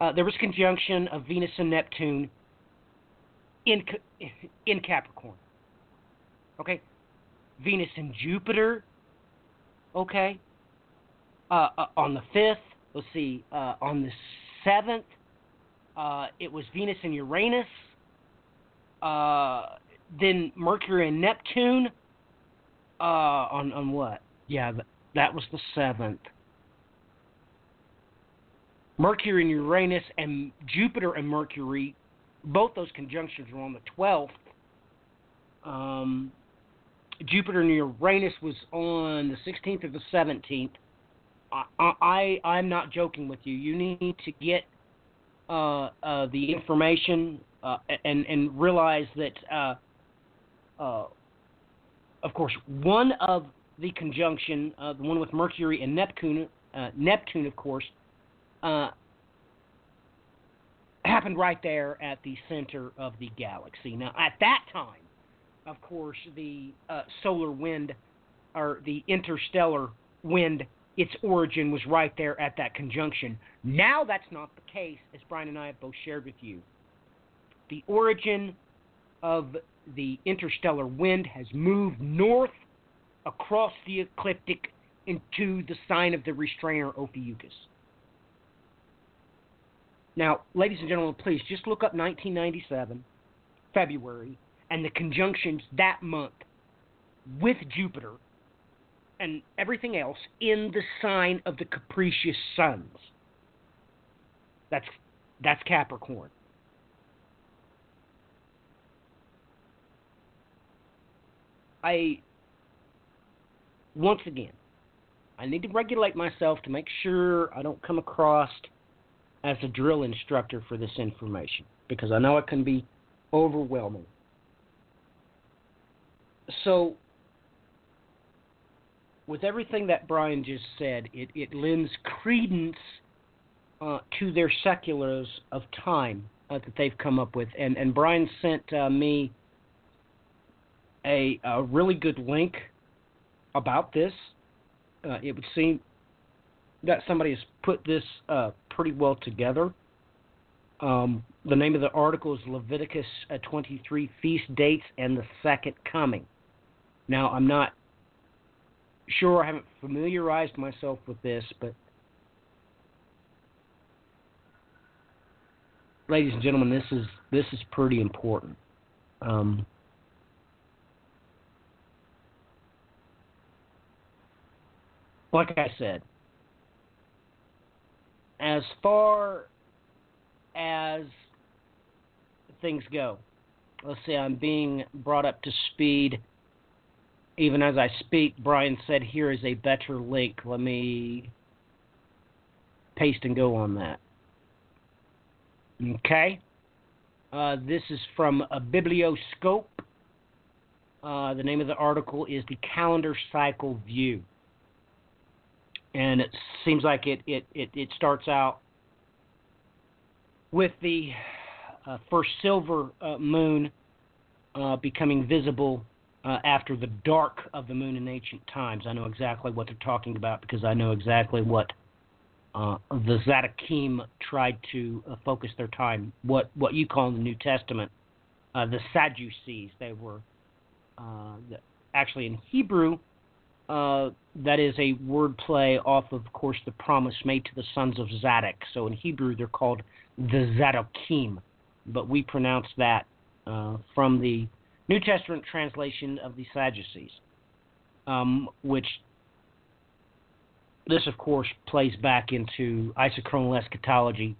uh, there was conjunction of Venus and Neptune in in Capricorn. Okay, Venus and Jupiter. Okay, uh, uh on the fifth. Let's see, uh, on the seventh uh, it was Venus and Uranus. Uh, then Mercury and Neptune. Uh, on on what? Yeah, that, that was the seventh. Mercury and Uranus and Jupiter and Mercury, both those conjunctions were on the twelfth. Um, Jupiter and Uranus was on the 16th or the 17th. I, I I'm not joking with you. You need to get uh, uh, the information uh, and and realize that, uh, uh, of course, one of the conjunction, the one with Mercury and Neptune, Neptune, of course, happened right there at the center of the galaxy. Now, at that time, of course, the uh, solar wind or the interstellar wind its origin was right there at that conjunction. Now that's not the case, as Brian and I have both shared with you. The origin of the interstellar wind has moved north across the ecliptic into the sign of the restrainer Ophiuchus. Now, ladies and gentlemen, please just look up 1997, February, and the conjunctions that month with Jupiter and everything else in the sign of the capricious suns. That's that's Capricorn. I once again I need to regulate myself to make sure I don't come across as a drill instructor for this information because I know it can be overwhelming. So with everything that Brian just said, it, it lends credence uh, to their seculars of time uh, that they've come up with. And, and Brian sent uh, me a, a, really good link about this. Uh, it would seem that somebody has put this uh, pretty well together. Um, the name of the article is Leviticus uh, 23 Feast Dates and the Second Coming. Now, I'm not sure, I haven't familiarized myself with this, but ladies and gentlemen, this is, this is pretty important. Um, like I said, as far as things go, let's see, I'm being brought up to speed even as I speak. Brian said, Here is a better link. Let me paste and go on that. Okay. Uh, this is from a Biblioscope. Uh, the name of the article is The Calendar Cycle View. And it seems like it, it, it, it starts out with the uh, first silver uh, moon uh, becoming visible uh, after the dark of the moon in ancient times. I know exactly what they're talking about because I know exactly what uh, the Zadokim tried to uh, focus their time. What what you call in the New Testament, the Sadducees. They were actually in Hebrew. Uh, that is a word play off of, of course, the promise made to the sons of Zadok. So in Hebrew, they're called the Zadokim, but we pronounce that from the New Testament translation of the Sadducees, um, which this, of course, plays back into isochronal eschatology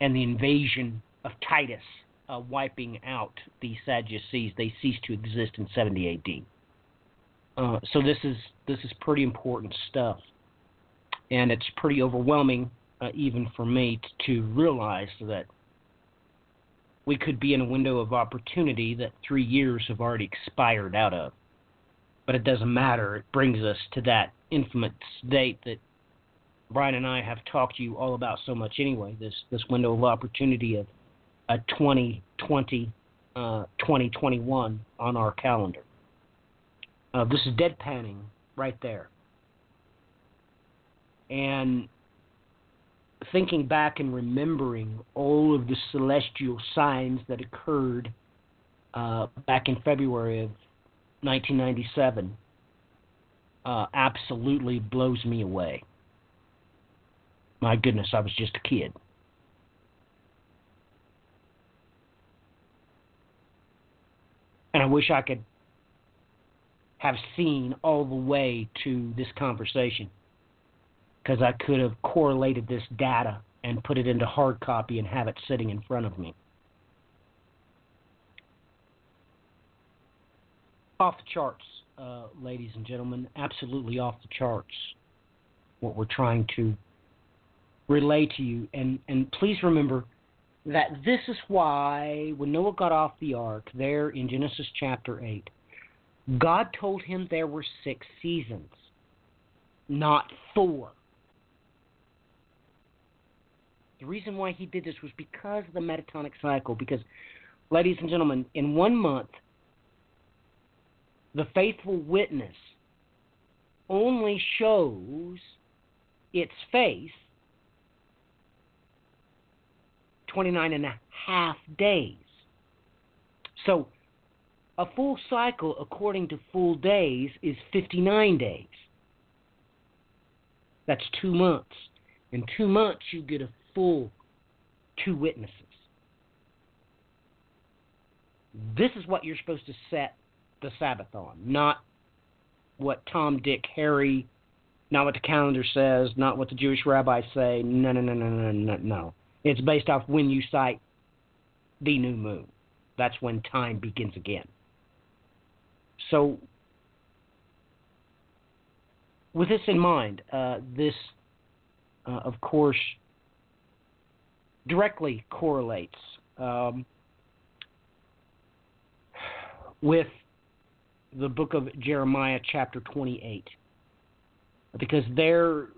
and the invasion of Titus, uh, wiping out the Sadducees. They ceased to exist in 70 A.D. Uh, so this is this is pretty important stuff, and it's pretty overwhelming, uh, even for me, t- to realize that we could be in a window of opportunity that three years have already expired out of. But it doesn't matter. It brings us to that infamous date that Brian and I have talked to you all about so much anyway. This this window of opportunity of a 2020, uh, 2021 on our calendar. Uh, this is deadpanning right there. And thinking back and remembering all of the celestial signs that occurred uh, back in February of 1997 uh, absolutely blows me away. My goodness, I was just a kid. And I wish I could have seen all the way to this conversation because I could have correlated this data and put it into hard copy and have it sitting in front of me. Off the charts, uh, ladies and gentlemen, absolutely off the charts. What we're trying to relay to you, and and please remember that this is why when Noah got off the ark, there in Genesis chapter eight, God told him there were six seasons, not four. The reason why he did this was because of the metatonic cycle. Because, ladies and gentlemen, in one month, the faithful witness only shows its face 29 and a half days. So, a full cycle, according to full days, is 59 days. That's two months. In two months, you get a full two witnesses. This is what you're supposed to set the Sabbath on, not what Tom, Dick, Harry, not what the calendar says, not what the Jewish rabbis say. No, no, no, no, no, no, no. It's based off when you cite the new moon. That's when time begins again. So, with this in mind, uh, this, uh, of course, directly correlates um, with the book of Jeremiah, chapter 28, because there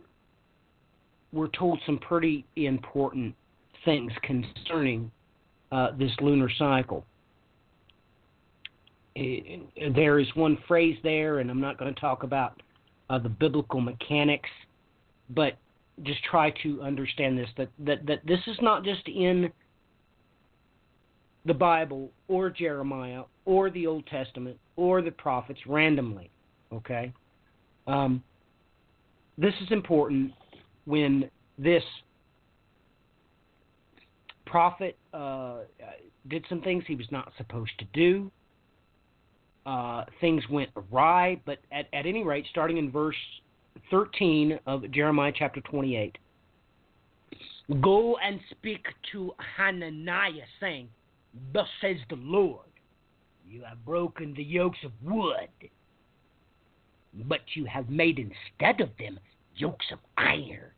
we're told some pretty important things concerning uh, this lunar cycle. It, there is one phrase there, and I'm not going to talk about uh, the biblical mechanics, but just try to understand this that, that, that this is not just in the Bible or Jeremiah or the Old Testament or the prophets randomly. Okay? Um, this is important when this prophet uh, did some things he was not supposed to do. Uh, things went awry, but at, at any rate, starting in verse 13 of Jeremiah chapter 28. Go and speak to Hananiah, saying, Thus says the Lord, you have broken the yokes of wood, but you have made instead of them yokes of iron.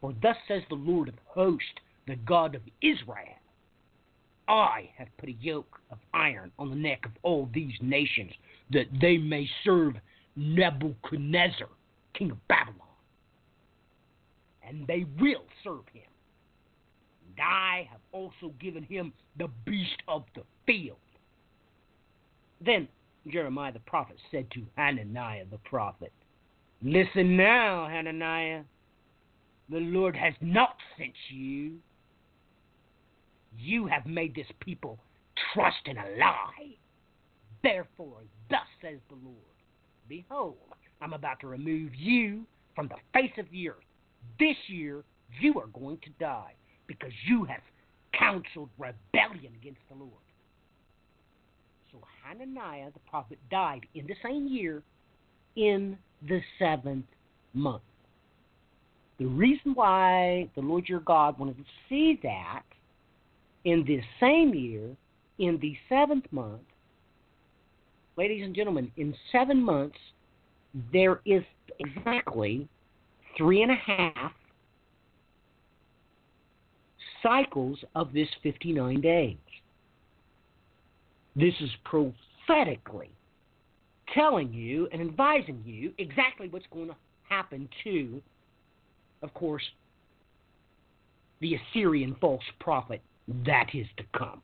For thus says the Lord of hosts, the God of Israel I have put a yoke of iron on the neck of all these nations, that they may serve Nebuchadnezzar, king of Babylon. And they will serve him. And I have also given him the beast of the field. Then Jeremiah the prophet said to Hananiah the prophet, Listen now, Hananiah. The Lord has not sent you you have made this people trust in a lie. Therefore, thus says the Lord Behold, I'm about to remove you from the face of the earth. This year, you are going to die because you have counseled rebellion against the Lord. So Hananiah the prophet died in the same year, in the seventh month. The reason why the Lord your God wanted to see that in this same year, in the seventh month, ladies and gentlemen, in seven months, there is exactly three and a half cycles of this 59 days. This is prophetically telling you and advising you exactly what's going to happen to, of course, the Assyrian false prophet that is to come.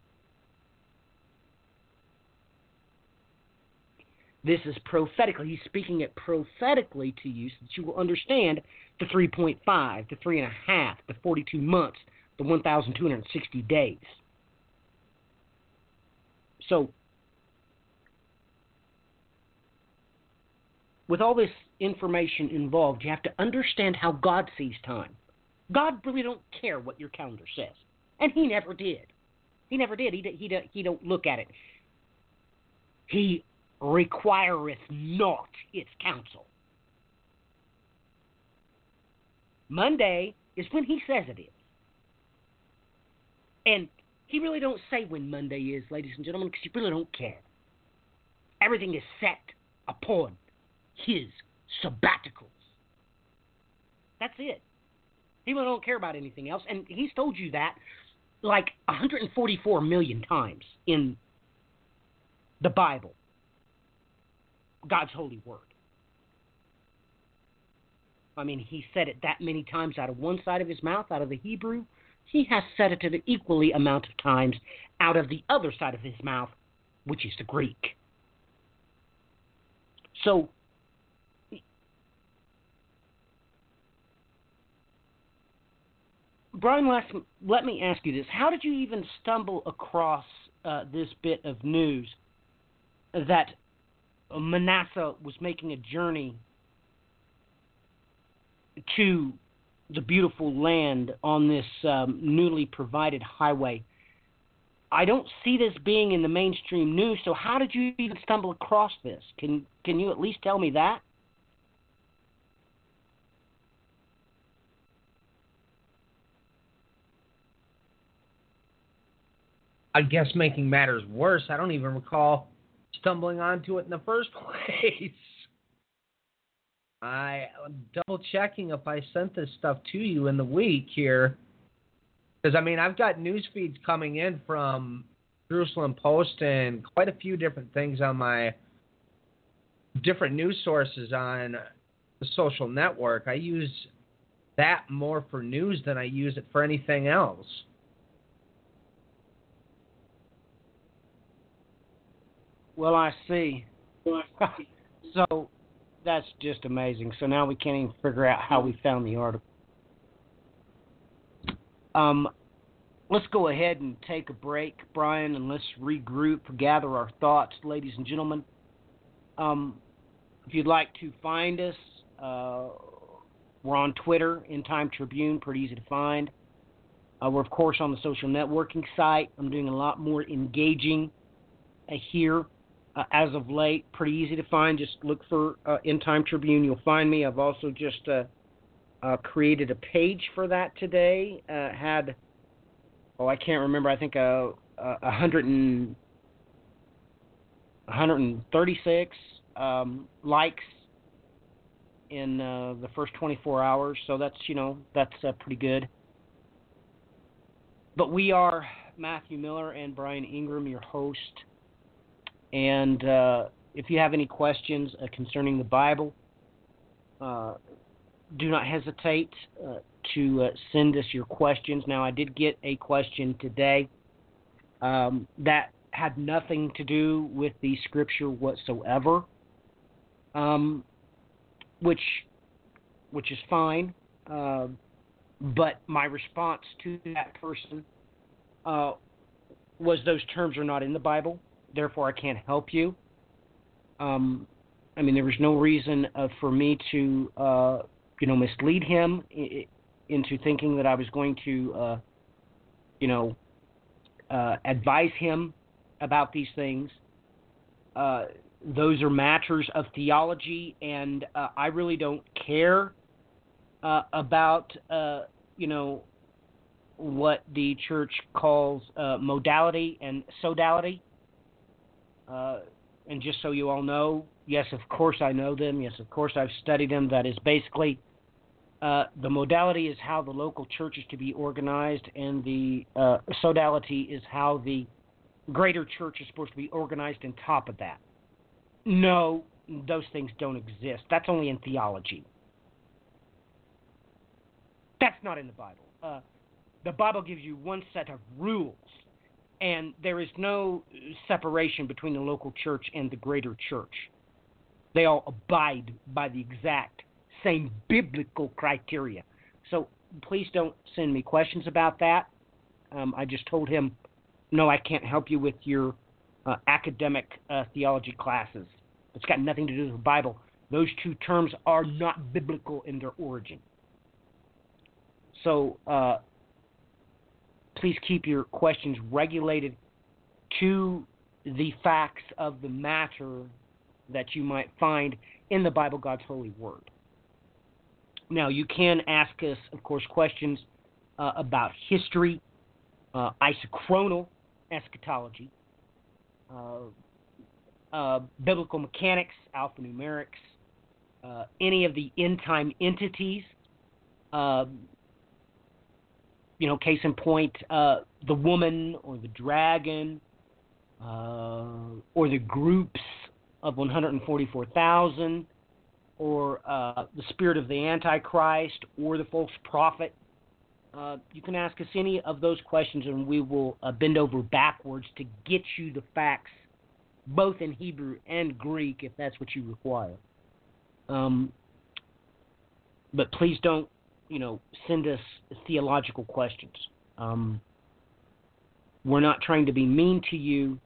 This is prophetically. He's speaking it prophetically to you so that you will understand the 3.5, the 3.5, the 42 months, the 1,260 days. So, with all this information involved, you have to understand how God sees time. God really don't care what your calendar says. And he never did. He never did. He he he don't look at it. He requireth not its counsel. Monday is when he says it is. And he really don't say when Monday is, ladies and gentlemen, because he really don't care. Everything is set upon his sabbaticals. That's it. He really don't care about anything else. And he's told you that like 144 million times in the Bible, God's holy word. I mean, he said it that many times out of one side of his mouth, out of the Hebrew. He has said it an equally amount of times out of the other side of his mouth, which is the Greek. So Brian, let, let me ask you this: How did you even stumble across uh, this bit of news that Manasseh was making a journey to the beautiful land on this um, newly provided highway? I don't see this being in the mainstream news. So, how did you even stumble across this? Can Can you at least tell me that? I guess making matters worse, I don't even recall stumbling onto it in the first place. I am double checking if I sent this stuff to you in the week here. Because, I mean, I've got news feeds coming in from Jerusalem Post and quite a few different things on my different news sources on the social network. I use that more for news than I use it for anything else. Well, I see. so that's just amazing. So now we can't even figure out how we found the article. Um, let's go ahead and take a break, Brian, and let's regroup, gather our thoughts, ladies and gentlemen. Um, if you'd like to find us, uh, we're on Twitter, End Time Tribune, pretty easy to find. Uh, we're, of course, on the social networking site. I'm doing a lot more engaging uh, here uh, as of late. Pretty easy to find. Just look for uh, End Time Tribune. You'll find me. I've also just uh, uh, created a page for that today. Uh, had oh I can't remember. I think a, a hundred and 136 um, likes in uh, the first 24 hours. So that's you know that's uh, pretty good. But we are Matthew Miller and Brian Ingram, your host. And uh, if you have any questions uh, concerning the Bible, uh, do not hesitate uh, to uh, send us your questions. Now, I did get a question today um, that had nothing to do with the scripture whatsoever, um, which which is fine. Uh, but my response to that person was those terms are not in the Bible, therefore I can't help you. Um, I mean, there was no reason uh, for me to, uh, you know, mislead him I- into thinking that I was going to, uh, you know, uh, advise him about these things. Uh, those are matters of theology, and uh, I really don't care uh, about, uh, you know, what the church calls uh, modality and sodality. Uh, and just so you all know, yes, of course I know them. Yes, of course I've studied them. That is basically uh, the modality is how the local church is to be organized, and the uh, sodality is how the greater church is supposed to be organized on top of that. No, those things don't exist. That's only in theology. That's not in the Bible. Uh, the Bible gives you one set of rules, and there is no separation between the local church and the greater church. They all abide by the exact same biblical criteria. So please don't send me questions about that. Um, I just told him, no, I can't help you with your uh, academic uh, theology classes. It's got nothing to do with the Bible. Those two terms are not biblical in their origin. So uh, please keep your questions regulated to the facts of the matter that you might find in the Bible, God's holy word. Now, you can ask us, of course, questions uh, about history, uh, isochronal eschatology, uh, uh biblical mechanics, alphanumerics, uh, any of the end time entities. You know, case in point, uh, the woman or the dragon or the groups of 144,000 or uh, the spirit of the Antichrist or the false prophet. Uh, you can ask us any of those questions, and we will uh, bend over backwards to get you the facts, both in Hebrew and Greek, if that's what you require. Um, but please don't, you know, send us theological questions. Um, we're not trying to be mean to you.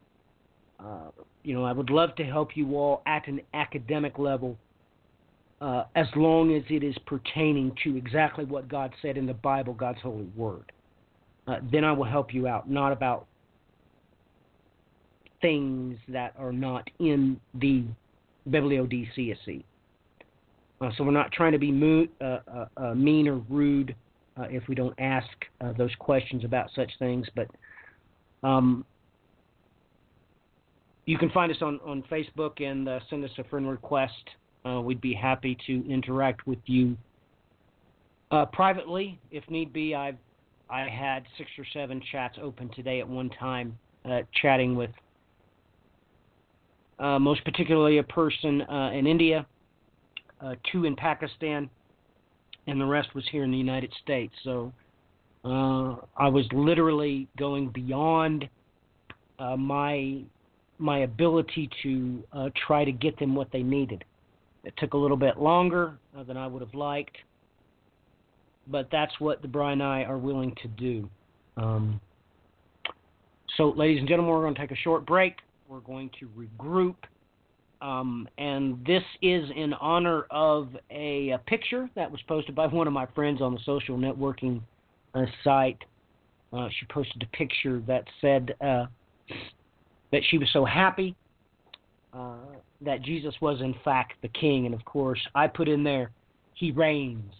Uh, you know, I would love to help you all at an academic level uh, as long as it is pertaining to exactly what God said in the Bible, God's holy word. Uh, then I will help you out, not about things that are not in the Bibliodiciacy. Uh, so we're not trying to be mo- uh, uh, uh, mean or rude if we don't ask those questions about such things, but um, you can find us on, on Facebook and send us a friend request uh, we'd be happy to interact with you uh, privately, if need be. I've I had six or seven chats open today at one time, uh, chatting with uh, most particularly a person uh, in India, uh, two in Pakistan, and the rest was here in the United States. So I was literally going beyond my my ability to try to get them what they needed. It took a little bit longer uh, than I would have liked, but that's what the Brian and I are willing to do. Um, so, ladies and gentlemen, we're going to take a short break. We're going to regroup. Um, and this is in honor of a, a, picture that was posted by one of my friends on the social networking uh, site. Uh, she posted a picture that said uh, that she was so happy uh, that Jesus was in fact the king, and of course I put in there, he reigns.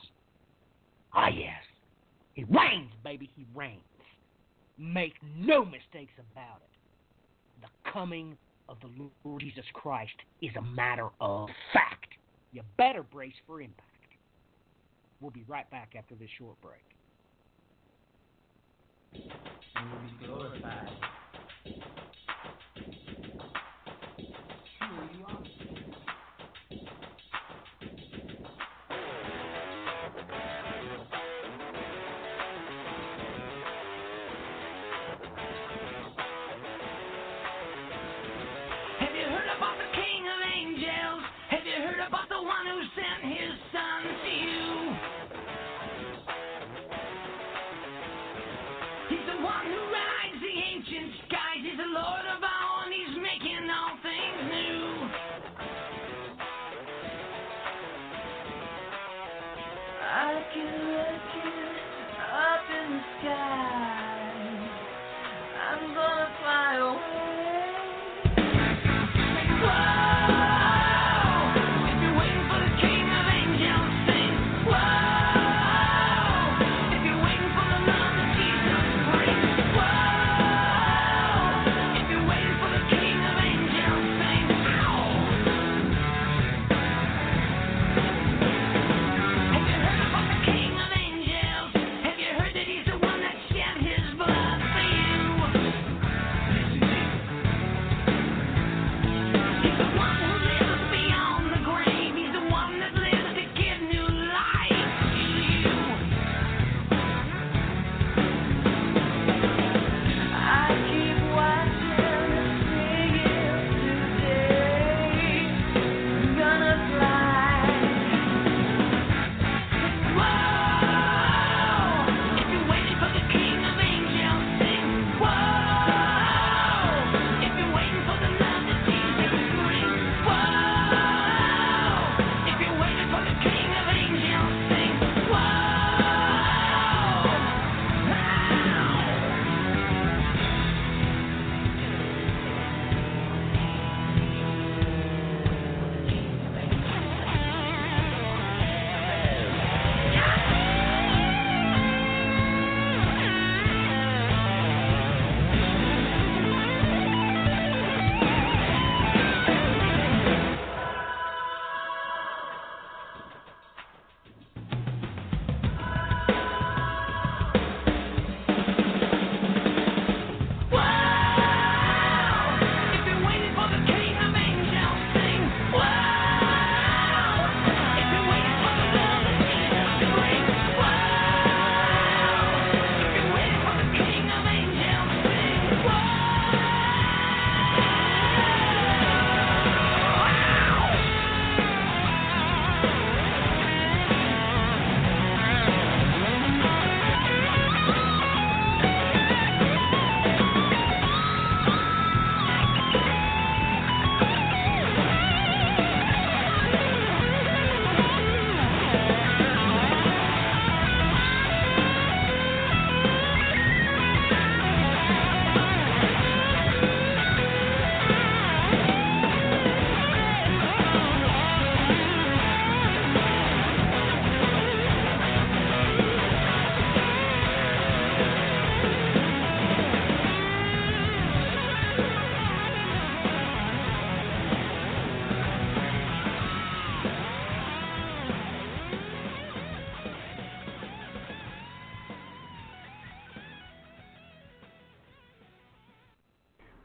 Ah yes, he reigns, baby, he reigns. Make no mistakes about it. The coming of the Lord Jesus Christ is a matter of fact. You better brace for impact. We'll be right back after this short break. will be glorified. about the one who sent him.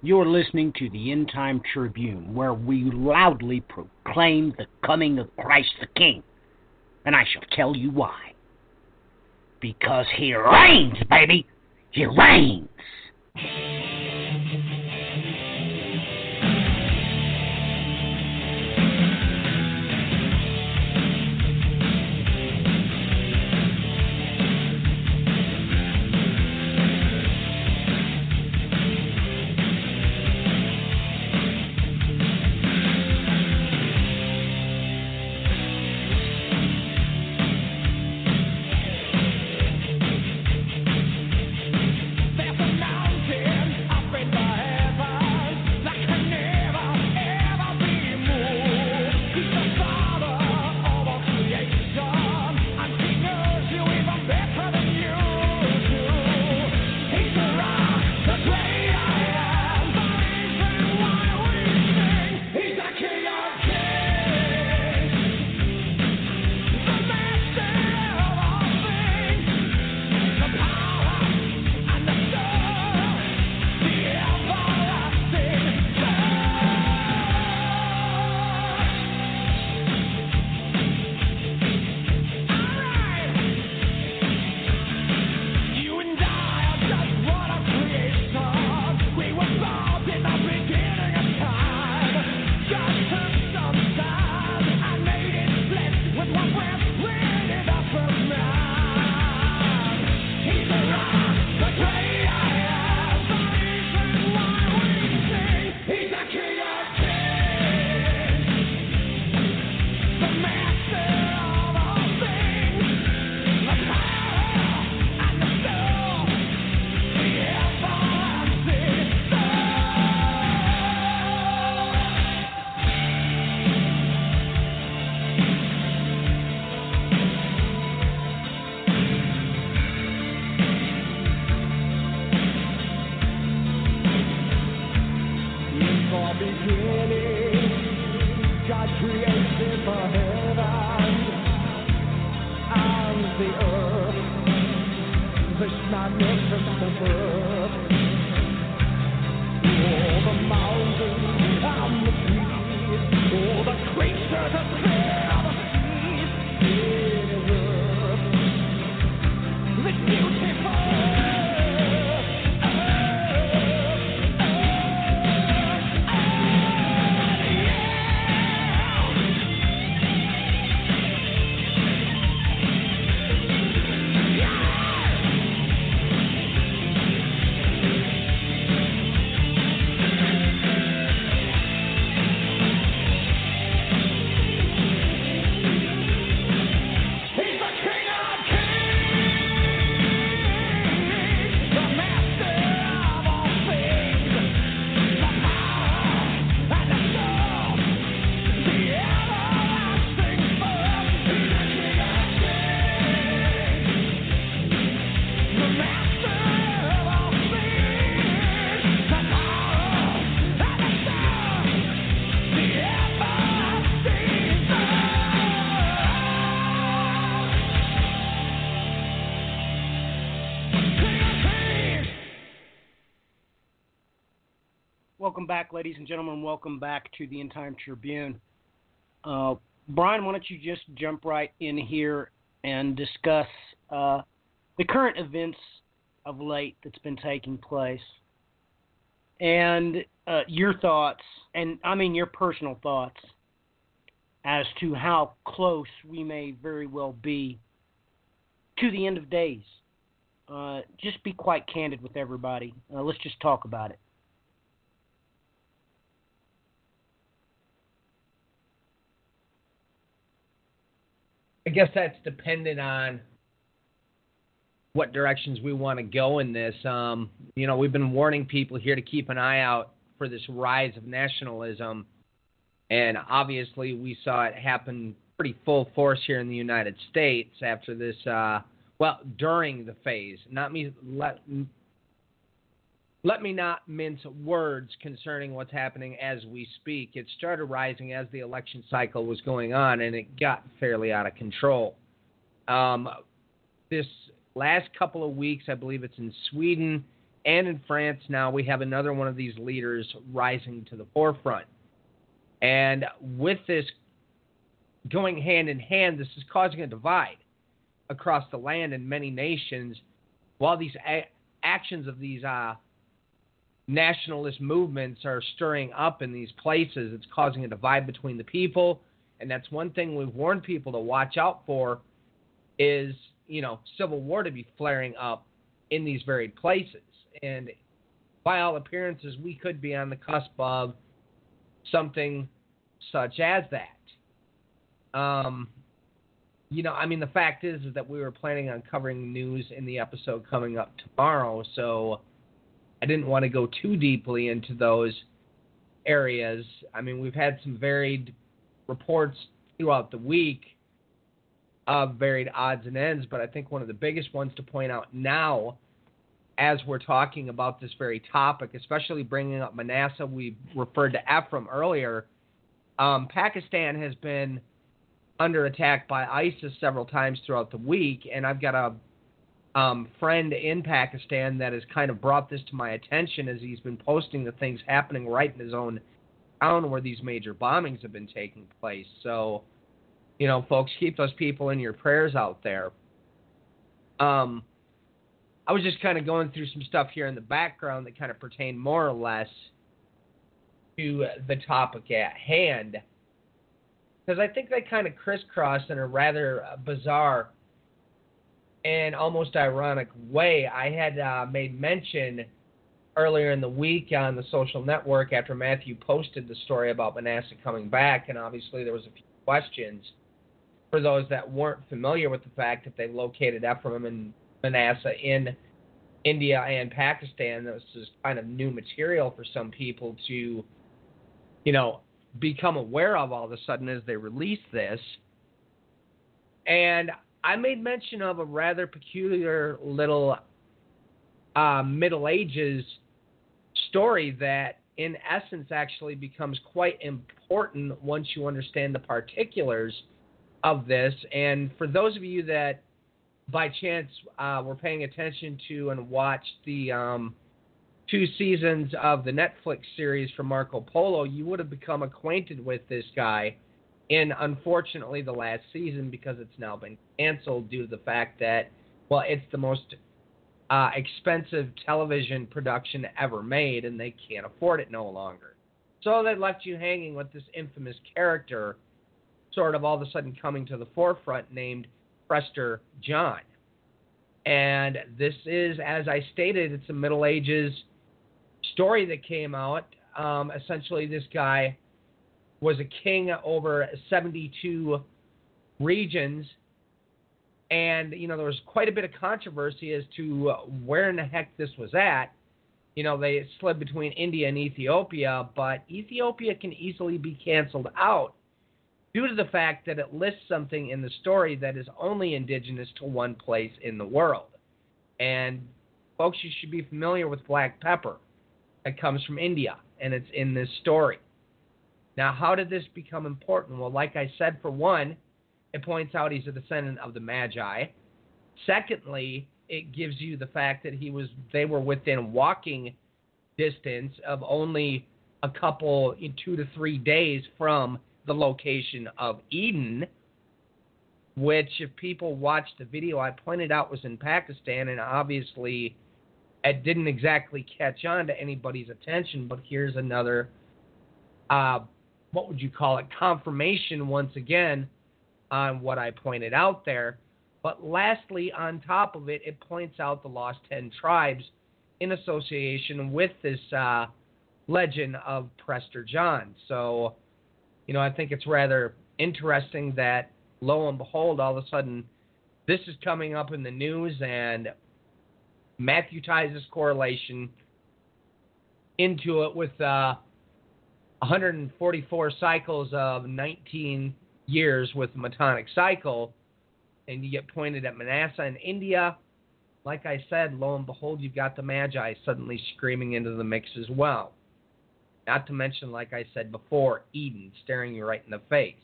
You're listening to the End Time Tribune, where we loudly proclaim the coming of Christ the King. And I shall tell you why. Because he reigns, baby! He reigns! Welcome back, ladies and gentlemen. Welcome back to the End Time Tribune. Uh, Brian, why don't you just jump right in here and discuss uh, the current events of late that's been taking place and uh, your thoughts, and I mean your personal thoughts, as to how close we may very well be to the end of days. Uh, just be quite candid with everybody. Uh, let's just talk about it. I guess that's dependent on what directions we want to go in this. Um, you know, we've been warning people here to keep an eye out for this rise of nationalism, and obviously we saw it happen pretty full force here in the United States after this. Uh, well, during the phase, not me. Let let me not mince words concerning what's happening as we speak. It started rising as the election cycle was going on, and it got fairly out of control. Um, this last couple of weeks, I believe it's in Sweden and in France now, we have another one of these leaders rising to the forefront. And with this going hand in hand, this is causing a divide across the land in many nations. While these a- actions of these uh, nationalist movements are stirring up in these places. It's causing a divide between the people, and that's one thing we've warned people to watch out for is, you know, civil war to be flaring up in these very places. And by all appearances, we could be on the cusp of something such as that. Um, you know, I mean, the fact is, is that we were planning on covering news in the episode coming up tomorrow, so I didn't want to go too deeply into those areas. I mean, we've had some varied reports throughout the week of varied odds and ends, but I think one of the biggest ones to point out now, as we're talking about this very topic, especially bringing up Manasseh, we referred to Ephraim earlier. Um, Pakistan has been under attack by ISIS several times throughout the week, and I've got a um, friend in Pakistan that has kind of brought this to my attention as he's been posting the things happening right in his own town where these major bombings have been taking place. So, you know, folks, keep those people in your prayers out there. Um, I was just kind of going through some stuff here in the background that kind of pertain more or less to the topic at hand. Because I think they kind of crisscross in a rather bizarre and almost ironic way. I had uh, made mention earlier in the week on the social network after Matthew posted the story about Manasseh coming back, and obviously there was a few questions for those that weren't familiar with the fact that they located Ephraim and Manasseh in India and Pakistan. This is kind of new material for some people to, you know, become aware of all of a sudden as they release this. And I made mention of a rather peculiar little uh, Middle Ages story that, in essence, actually becomes quite important once you understand the particulars of this. And for those of you that by chance uh, were paying attention to and watched the um, two seasons of the Netflix series from Marco Polo, you would have become acquainted with this guy in unfortunately the last season because it's now been canceled due to the fact that well it's the most uh, expensive television production ever made and they can't afford it no longer. So they left you hanging with this infamous character sort of all of a sudden coming to the forefront named Prester John. And this is as i stated it's a middle ages story that came out. Um, essentially this guy was a king over 72 regions. And, you know, there was quite a bit of controversy as to where in the heck this was at. You know, they slid between India and Ethiopia, but Ethiopia can easily be canceled out due to the fact that it lists something in the story that is only indigenous to one place in the world. And, folks, you should be familiar with black pepper that comes from India, and it's in this story. Now, how did this become important? Well, like I said, for one, it points out he's a descendant of the Magi. Secondly, it gives you the fact that he was they were within walking distance of only a couple in 2 to 3 days from the location of Eden, which if people watched the video I pointed out was in Pakistan and obviously it didn't exactly catch on to anybody's attention, but here's another uh, what would you call it, confirmation once again on what I pointed out there. But lastly, on top of it, it points out the lost 10 tribes in association with this uh, legend of Prester John. So, you know, I think it's rather interesting that lo and behold, all of a sudden, this is coming up in the news, and Matthew ties this correlation into it with uh, 144 cycles of 19 years with the Metonic cycle, and you get pointed at Manasseh in India. Like I said, lo and behold, you've got the Magi suddenly screaming into the mix as well. Not to mention, like I said before, Eden staring you right in the face.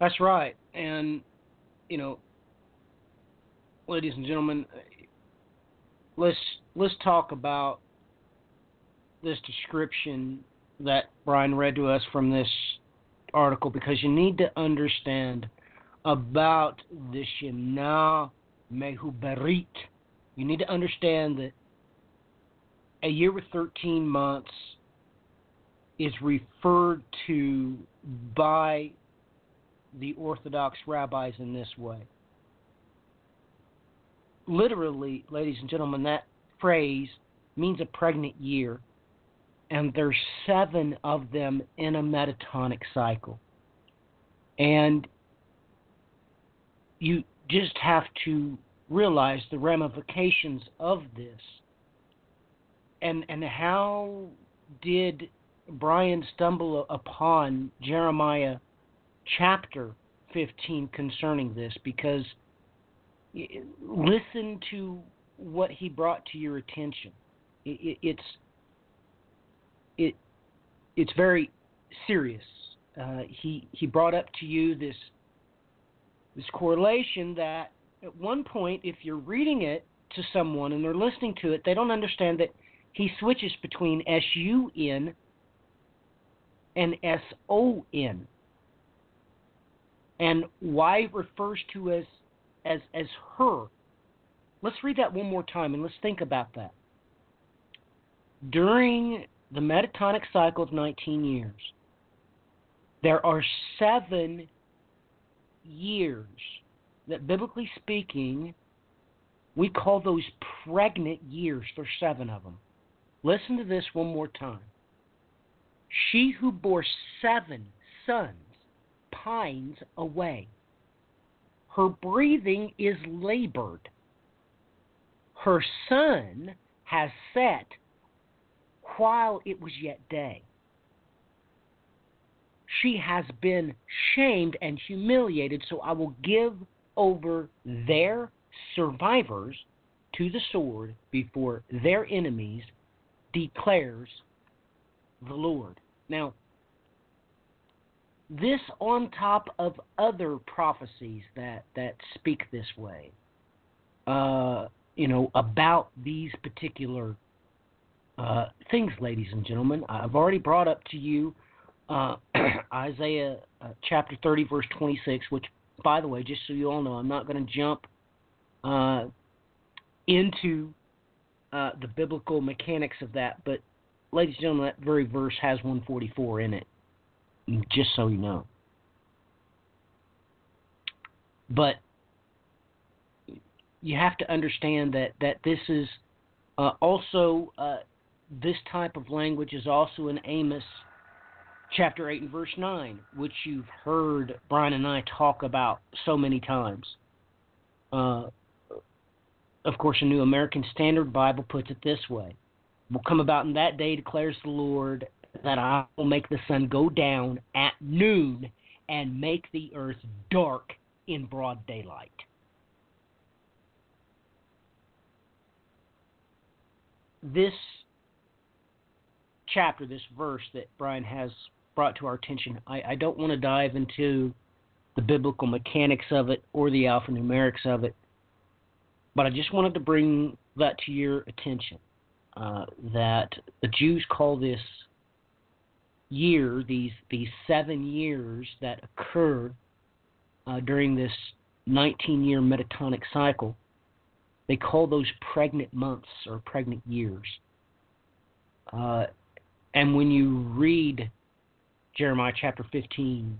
That's right. And, you know, ladies and gentlemen, let's let's talk about this description that Brian read to us from this article because you need to understand about the Shanah Me'uberet. You need to understand that a year with 13 months is referred to by the Orthodox rabbis in this way literally, ladies and gentlemen, that phrase means a pregnant year, and there's seven of them in a metatonic cycle. And you just have to realize the ramifications of this. And and how did Brian stumble upon Jeremiah chapter 15 concerning this because listen to what he brought to your attention. It, it, it's it it's very serious. Uh, he he brought up to you this this correlation that at one point, if you're reading it to someone and they're listening to it, they don't understand that he switches between S U N and S O N. And Y refers to as as as her. Let's read that one more time and let's think about that. During the metatonic cycle of 19 years, there are seven years that, biblically speaking, we call those pregnant years. There's seven of them. Listen to this one more time. She who bore seven sons pines away. Her breathing is labored. Her sun has set while it was yet day. She has been shamed and humiliated, so I will give over their survivors to the sword before their enemies, declares the Lord. Now, this on top of other prophecies that that speak this way. Uh, you know about these particular uh, things, ladies and gentlemen. I've already brought up to you uh, Isaiah uh, chapter 30, verse 26, which, by the way, just so you all know, I'm not going to jump uh, into uh, the biblical mechanics of that, but, ladies and gentlemen, that very verse has 144 in it, just so you know. But you have to understand that, that this is uh, also, uh, this type of language is also in Amos chapter 8 and verse 9, which you've heard Brian and I talk about so many times. Uh, of course, a New American Standard Bible puts it this way Will come about in that day, declares the Lord, that I will make the sun go down at noon and make the earth dark in broad daylight. This chapter, this verse that Brian has brought to our attention. I, I don't want to dive into the biblical mechanics of it or the alphanumerics of it, but I just wanted to bring that to your attention. Uh, that the Jews call this year, these these seven years that occur uh, during this 19-year metatonic cycle, they call those pregnant months or pregnant years. Uh, and when you read Jeremiah chapter 15,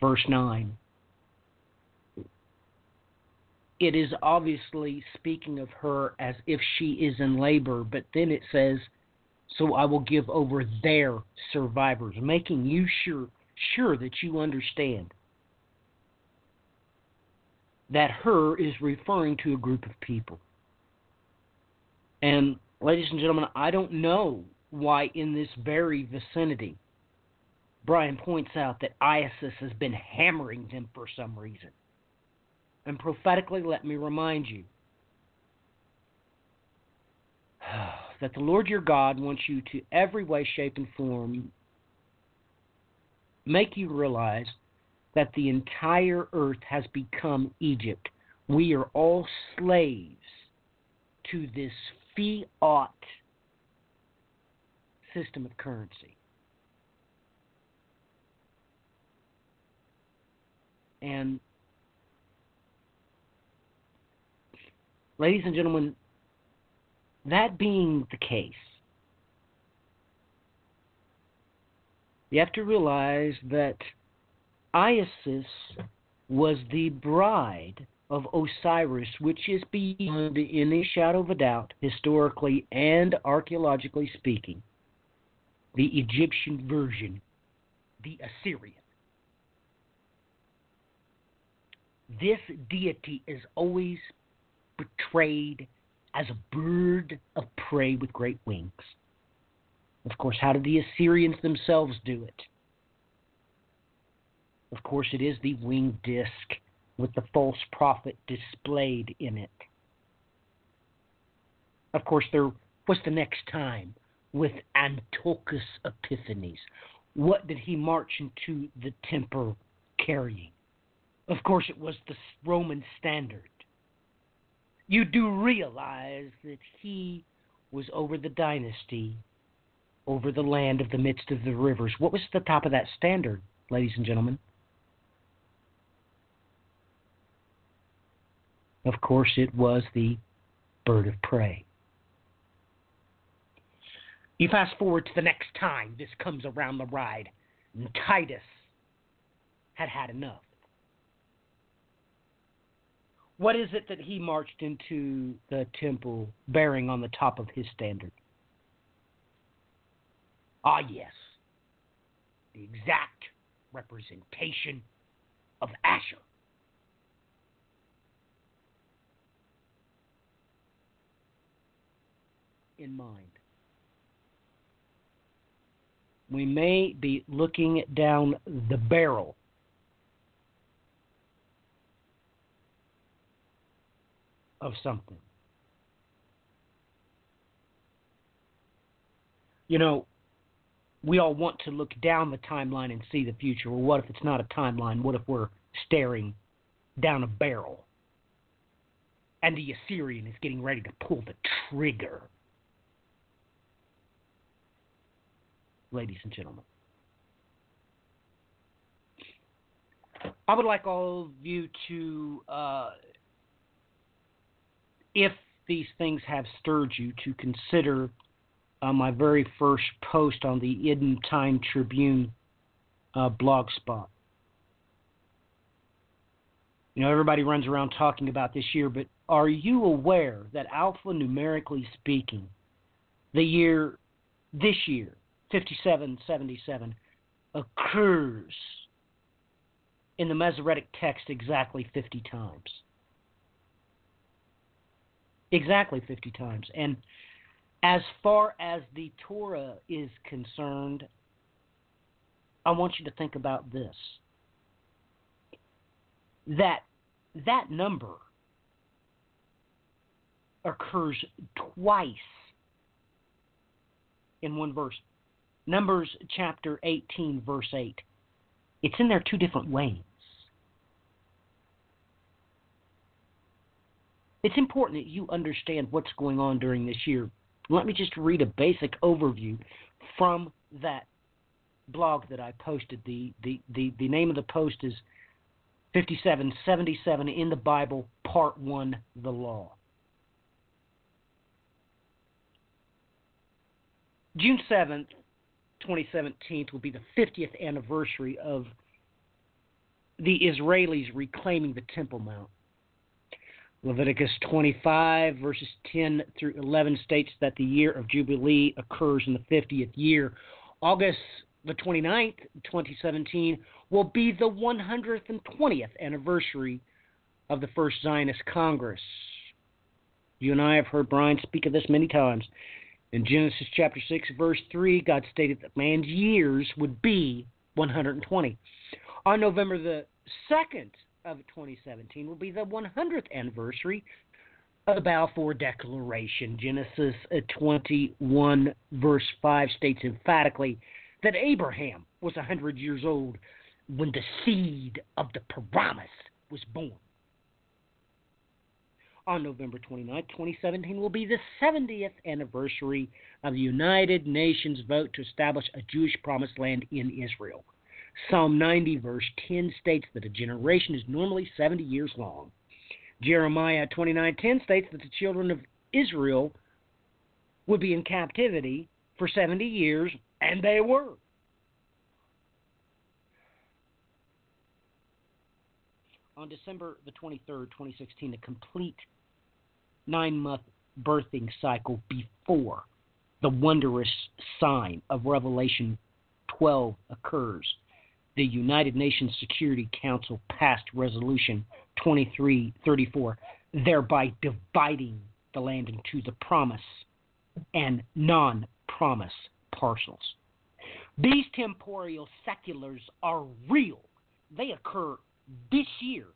verse 9. It is obviously speaking of her as if she is in labor, but then it says, So I will give over their survivors, making you sure, sure that you understand that her is referring to a group of people. And, ladies and gentlemen, I don't know why in this very vicinity Brian points out that Isis has been hammering them for some reason. And prophetically, let me remind you that the Lord your God wants you to every way, shape, and form make you realize that the entire earth has become Egypt. We are all slaves to this fiat system of currency. And, ladies and gentlemen, that being the case, you have to realize that Isis was the bride of Osiris, which is beyond any shadow of a doubt, historically and archaeologically speaking, the Egyptian version, the Assyrian. this deity is always portrayed as a bird of prey with great wings. Of course, how did the Assyrians themselves do it? Of course, it is the winged disc with the false prophet displayed in it. Of course, there was the next time with Antiochus Epiphanes. What did he march into the temple carrying? Of course, it was the Roman standard. You do realize that he was over the dynasty, over the land of the midst of the rivers. What was the top of that standard, ladies and gentlemen? Of course, it was the bird of prey. You fast forward to the next time this comes around the ride, and Titus had had enough. What is it that he marched into the temple bearing on the top of his standard? Ah, yes, the exact representation of Ashur. In mind. We may be looking down the barrel of something. You know, we all want to look down the timeline and see the future. Well, what if it's not a timeline? What if we're staring down a barrel and the Assyrian is getting ready to pull the trigger? Ladies and gentlemen. I would like all of you to, uh, if these things have stirred you, to consider uh, my very first post on the End Time Tribune uh, blog spot. You know, everybody runs around talking about this year, but are you aware that alpha numerically speaking, the year, this year, 5777, occurs in the Masoretic text exactly 50 times? Exactly 50 times. And as far as the Torah is concerned, I want you to think about this. That that number occurs twice in one verse. Numbers chapter 18 verse 8. It's in there two different ways. It's important that you understand what's going on during this year let me just read a basic overview from that blog that I posted. The, the, the, the name of the post is 5777 in the Bible, Part 1 The Law. June 7th, 2017 will be the 50th anniversary of the Israelis reclaiming the Temple Mount. Leviticus 25, verses 10 through 11 states that the year of Jubilee occurs in the 50th year. August the 29th, 2017, will be the 120th anniversary of the First Zionist Congress. You and I have heard Brian speak of this many times. In Genesis chapter 6, verse 3, God stated that man's years would be 120. On November the 2nd, of 2017 will be the 100th anniversary of the Balfour Declaration. Genesis uh, 21, verse 5 states emphatically that Abraham was 100 years old when the seed of the promise was born. On November 29, 2017, will be the 70th anniversary of the United Nations vote to establish a Jewish promised land in Israel. Psalm 90, verse 10 states that a generation is normally 70 years long. Jeremiah 29:10 states that the children of Israel would be in captivity for 70 years, and they were. On December the 23rd, 2016, the complete nine month birthing cycle before the wondrous sign of Revelation 12 occurs the United Nations Security Council passed Resolution 2334, thereby dividing the land into the promise and non promise parcels. These temporal seculars are real. They occur this year.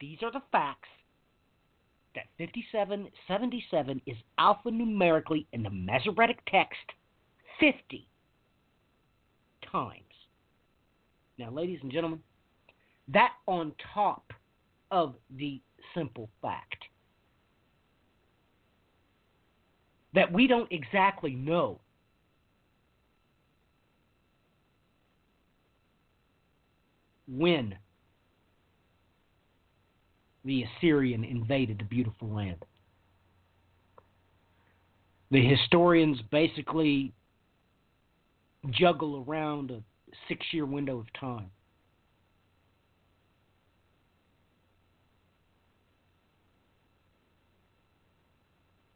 These are the facts that 5777 is alphanumerically in the Masoretic text 50 times. Now, ladies and gentlemen, that on top of the simple fact that we don't exactly know when the Assyrian invaded the beautiful land. The historians basically juggle around a six year window of time.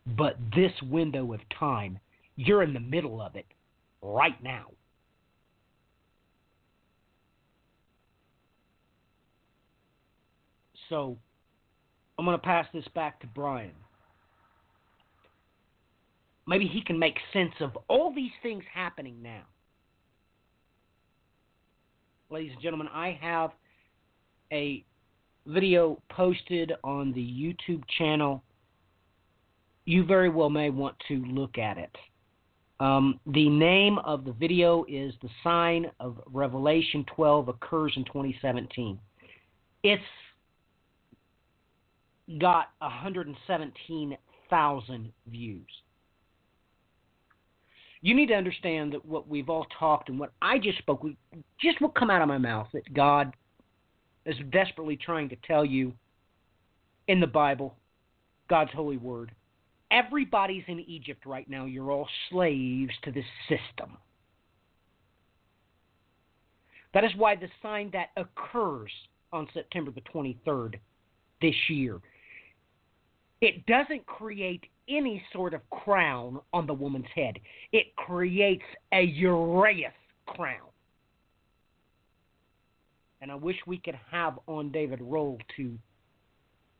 But this window of time, you're in the middle of it right now. So I'm going to pass this back to Brian. Maybe he can make sense of all these things happening now ladies and gentlemen, I have a video posted on the YouTube channel. You very well may want to look at it. Um, the name of the video is The Sign of Revelation 12 Occurs in 2017. It's got 117,000 views. You need to understand that what we've all talked and what I just spoke, just what come out of my mouth, that God is desperately trying to tell you in the Bible, God's holy word. Everybody's in Egypt right now. You're all slaves to this system. That is why the sign that occurs on September the 23rd this year, it doesn't create any sort of crown on the woman's head. It creates a Uraeus crown. And I wish we could have on David Rohl to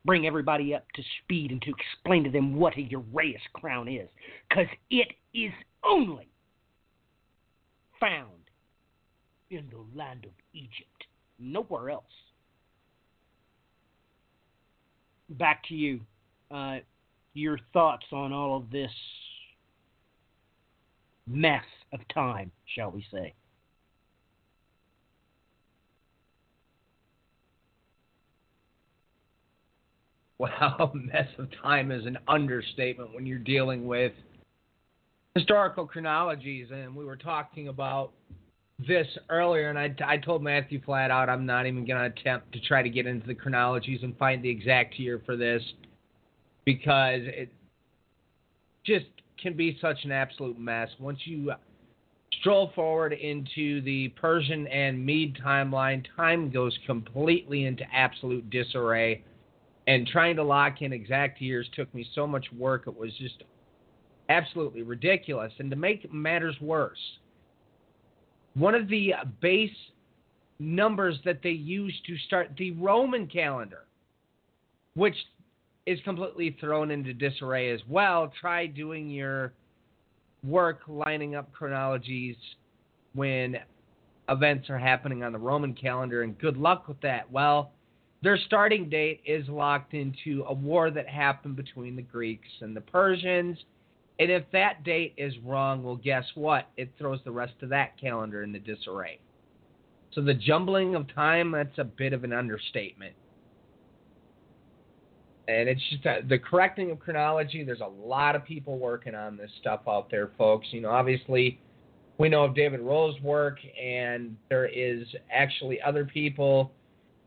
bring everybody up to speed and to explain to them what a Uraeus crown is. Because it is only found in the land of Egypt, nowhere else. Back to you. Uh, your thoughts on all of this mess of time, shall we say? Wow, mess of time is an understatement when you're dealing with historical chronologies. And we were talking about this earlier, and I, I told Matthew flat out I'm not even going to attempt to try to get into the chronologies and find the exact year for this because it just can be such an absolute mess. Once you stroll forward into the Persian and Mede timeline, time goes completely into absolute disarray and trying to lock in exact years took me so much work. It was just absolutely ridiculous. And to make matters worse, one of the base numbers that they used to start the Roman calendar, which is completely thrown into disarray as well. Try doing your work lining up chronologies when events are happening on the Roman calendar, and good luck with that. Well, their starting date is locked into a war that happened between the Greeks and the Persians. And if that date is wrong, well, guess what? It throws the rest of that calendar into disarray. So the jumbling of time, that's a bit of an understatement. And it's just the correcting of chronology. There's a lot of people working on this stuff out there, folks. You know, obviously, we know of David Rohl's work, and there is actually other people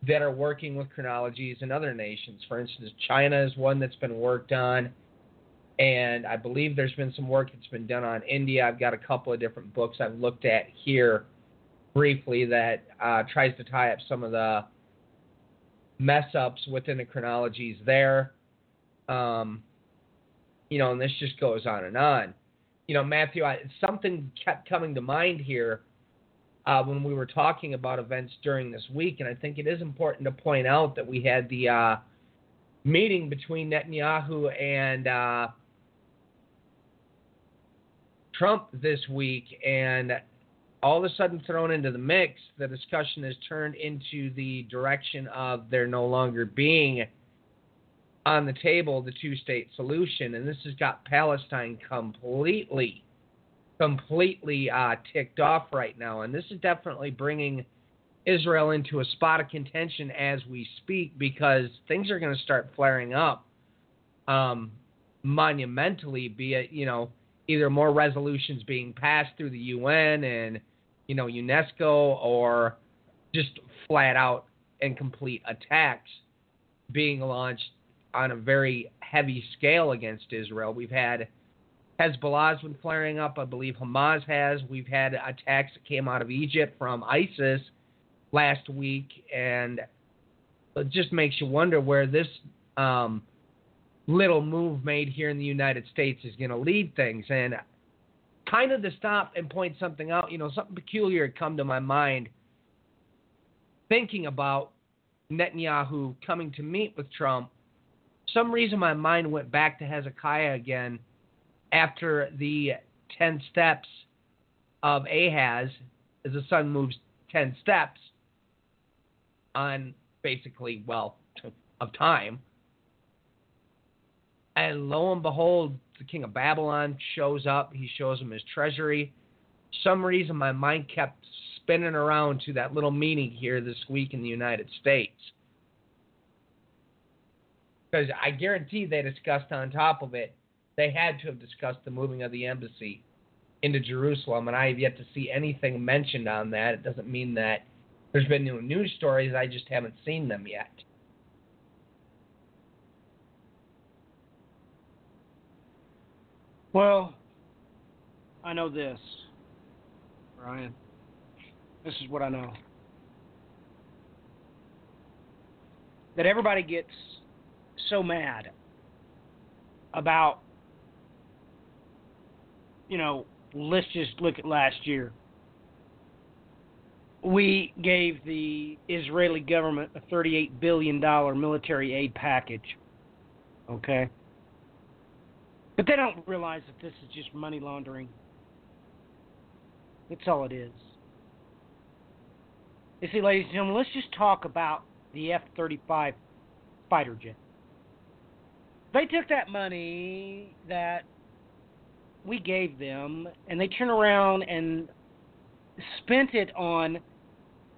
that are working with chronologies in other nations. For instance, China is one that's been worked on, and I believe there's been some work that's been done on India. I've got a couple of different books I've looked at here briefly that uh, tries to tie up some of the mess ups within the chronologies there. Um, you know, and this just goes on and on. You know, Matthew, I, something kept coming to mind here uh, when we were talking about events during this week, and I think it is important to point out that we had the uh, meeting between Netanyahu and uh, Trump this week, and all of a sudden thrown into the mix, the discussion has turned into the direction of there no longer being on the table the two state solution. And this has got Palestine completely completely uh, ticked off right now, and this is definitely bringing Israel into a spot of contention as we speak because things are going to start flaring up um, monumentally. Be it you know either more resolutions being passed through the UN and you know UNESCO, or just flat out and complete attacks being launched on a very heavy scale against Israel. We've had Hezbollah's been flaring up. I believe Hamas has. We've had attacks that came out of Egypt from ISIS last week, and it just makes you wonder where this um, little move made here in the United States is going to lead things. And kind of to stop and point something out, you know, something peculiar had come to my mind thinking about Netanyahu coming to meet with Trump. some reason my mind went back to Hezekiah again after the 10 steps of Ahaz, as the sun moves 10 steps on basically, well, of time. And lo and behold, the king of Babylon shows up. He shows him his treasury. Some reason, my mind kept spinning around to that little meeting here this week in the United States. Because I guarantee they discussed on top of it, they had to have discussed the moving of the embassy into Jerusalem, and I have yet to see anything mentioned on that. It doesn't mean that there's been new news stories, I just haven't seen them yet. Well, I know this, Ryan. This is what I know. That everybody gets so mad about, you know, let's just look at last year. We gave the Israeli government a $38 billion military aid package. Okay? But they don't realize that this is just money laundering. That's all it is. You see, ladies and gentlemen, let's just talk about the F 35 fighter jet. They took that money that we gave them and they turned around and spent it on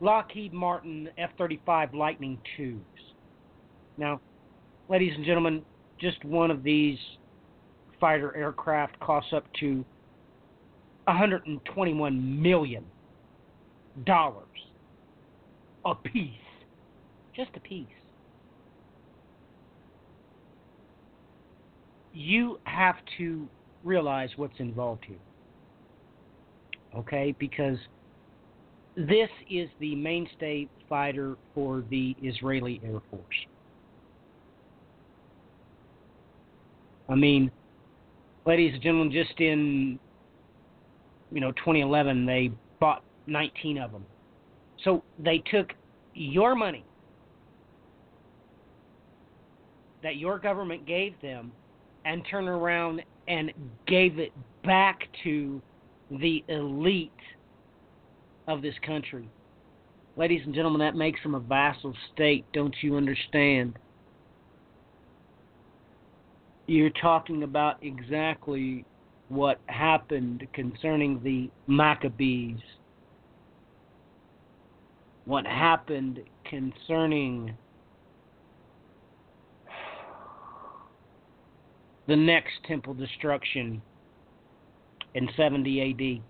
Lockheed Martin F 35 Lightning IIs. Now, ladies and gentlemen, just one of these fighter aircraft costs up to 121 million dollars a piece. Just a piece. You have to realize what's involved here. Okay? Because this is the mainstay fighter for the Israeli Air Force. I mean, ladies and gentlemen, just in you know 2011, they bought 19 of them. So they took your money that your government gave them and turned around and gave it back to the elite of this country. Ladies and gentlemen, that makes them a vassal state, don't you understand? You're talking about exactly what happened concerning the Maccabees. What happened concerning the next temple destruction in 70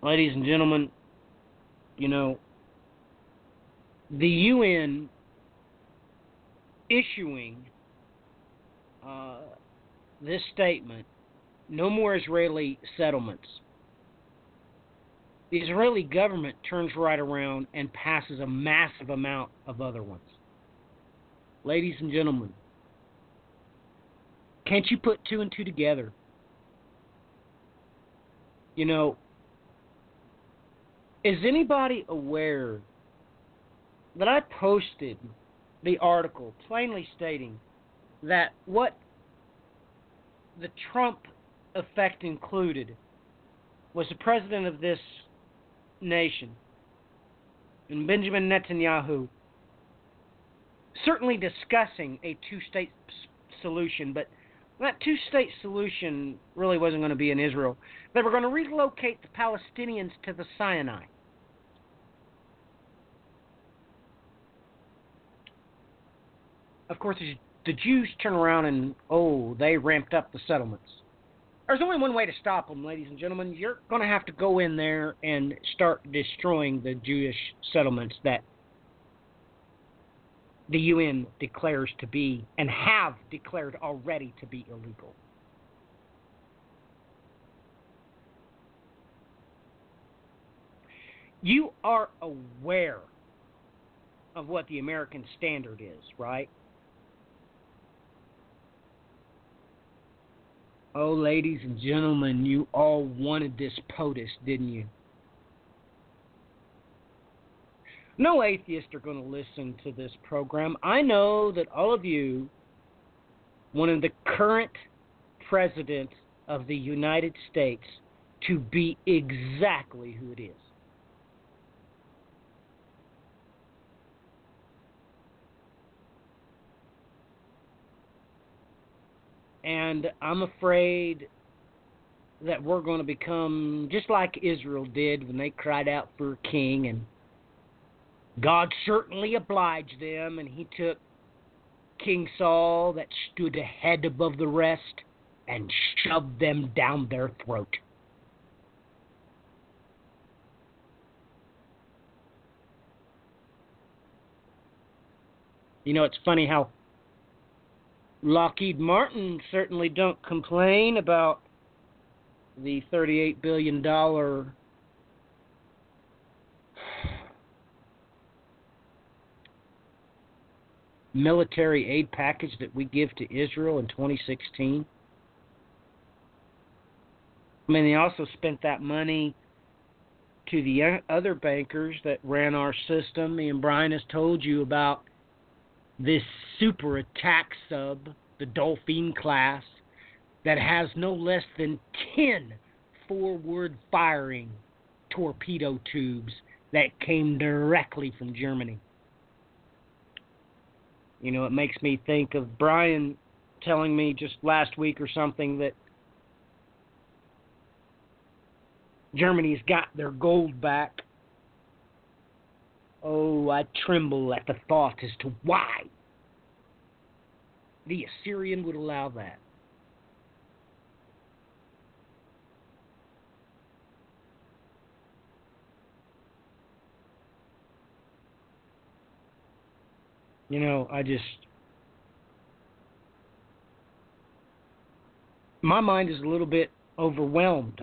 AD. Ladies and gentlemen, you know, the UN issuing uh, this statement no more Israeli settlements. The Israeli government turns right around and passes a massive amount of other ones. Ladies and gentlemen, can't you put two and two together? You know, is anybody aware that I posted the article plainly stating that what the Trump effect included was the president of this nation, and Benjamin Netanyahu, certainly discussing a two state solution, but that two state solution really wasn't going to be in Israel. They were going to relocate the Palestinians to the Sinai. Of course, the Jews turn around and, oh, they ramped up the settlements. There's only one way to stop them, ladies and gentlemen. You're going to have to go in there and start destroying the Jewish settlements that the UN declares to be and have declared already to be illegal. You are aware of what the American standard is, right? Oh, ladies and gentlemen, you all wanted this POTUS, didn't you? No atheists are going to listen to this program. I know that all of you wanted the current president of the United States to be exactly who it is. And I'm afraid that we're going to become just like Israel did when they cried out for a king, and God certainly obliged them, and He took King Saul that stood a head above the rest and shoved them down their throat. You know, it's funny how Lockheed Martin certainly don't complain about the $38 billion military aid package that we give to Israel in 2016. I mean, they also spent that money to the other bankers that ran our system. Me and Brian has told you about this super attack sub, the Dolphin class, that has no less than 10 forward firing torpedo tubes that came directly from Germany. You know, it makes me think of Brian telling me just last week or something that Germany's got their gold back. Oh, I tremble at the thought as to why the Assyrian would allow that. You know, I just. My mind is a little bit overwhelmed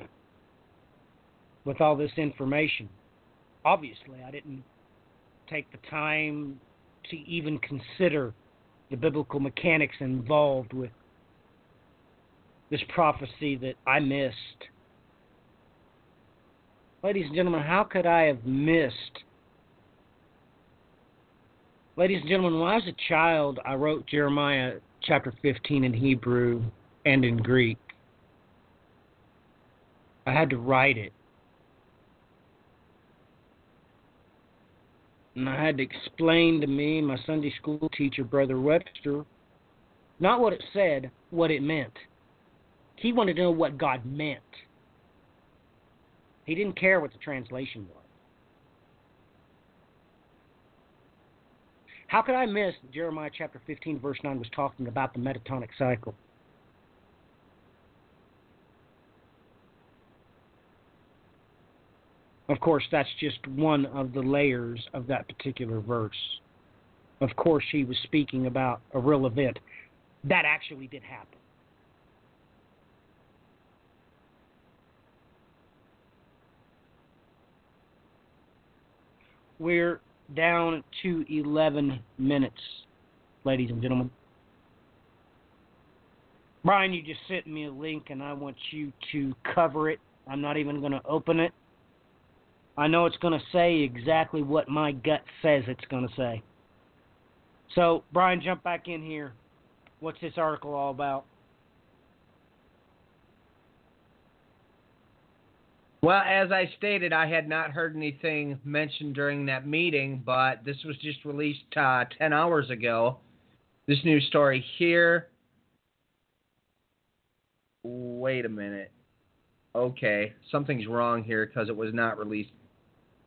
with all this information. Obviously, I didn't take the time to even consider the biblical mechanics involved with this prophecy that I missed. Ladies and gentlemen, how could I have missed Ladies and gentlemen, when I was a child, I wrote Jeremiah chapter 15 in Hebrew and in Greek. I had to write it. And I had to explain to me, my Sunday school teacher, Brother Webster, not what it said, what it meant. He wanted to know what God meant. He didn't care what the translation was. How could I miss Jeremiah chapter 15, verse 9 was talking about the metatonic cycle? Of course, that's just one of the layers of that particular verse. Of course, he was speaking about a real event. That actually did happen. We're down to 11 minutes, ladies and gentlemen. Brian, you just sent me a link and I want you to cover it. I'm not even going to open it. I know it's going to say exactly what my gut says it's going to say. So, Brian, jump back in here. What's this article all about? Well, as I stated, I had not heard anything mentioned during that meeting, but this was just released uh, 10 hours ago. This news story here. Wait a minute. Okay, something's wrong here because it was not released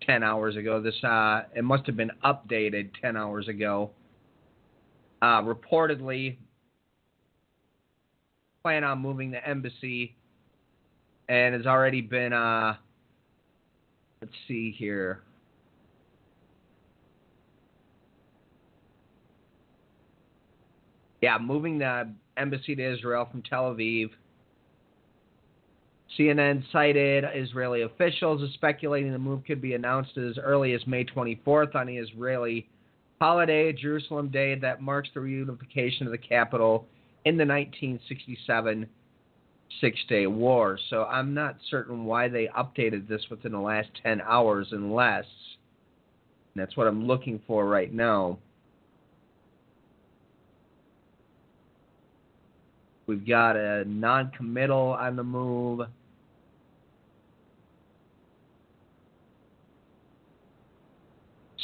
10 hours ago. This uh, it must have been updated 10 hours ago. Uh, reportedly, plan on moving the embassy and has already been uh let's see here. Yeah, moving the embassy to Israel from Tel Aviv. CNN cited Israeli officials as speculating the move could be announced as early as May 24th on the Israeli holiday, Jerusalem Day, that marks the reunification of the capital in the 1967 Six Day War. So I'm not certain why they updated this within the last 10 hours unless. that's what I'm looking for right now. We've got a non committal on the move.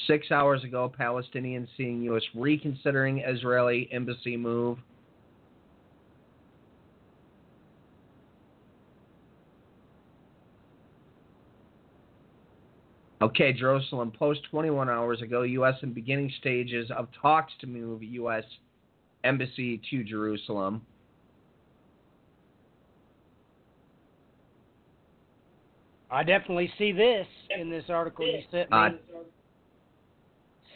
Six hours ago, Palestinians seeing U.S. reconsidering Israeli embassy move. Okay, Jerusalem Post 21 hours ago, U.S. in beginning stages of talks to move U.S. embassy to Jerusalem. I definitely see this in this article you sent me. Uh,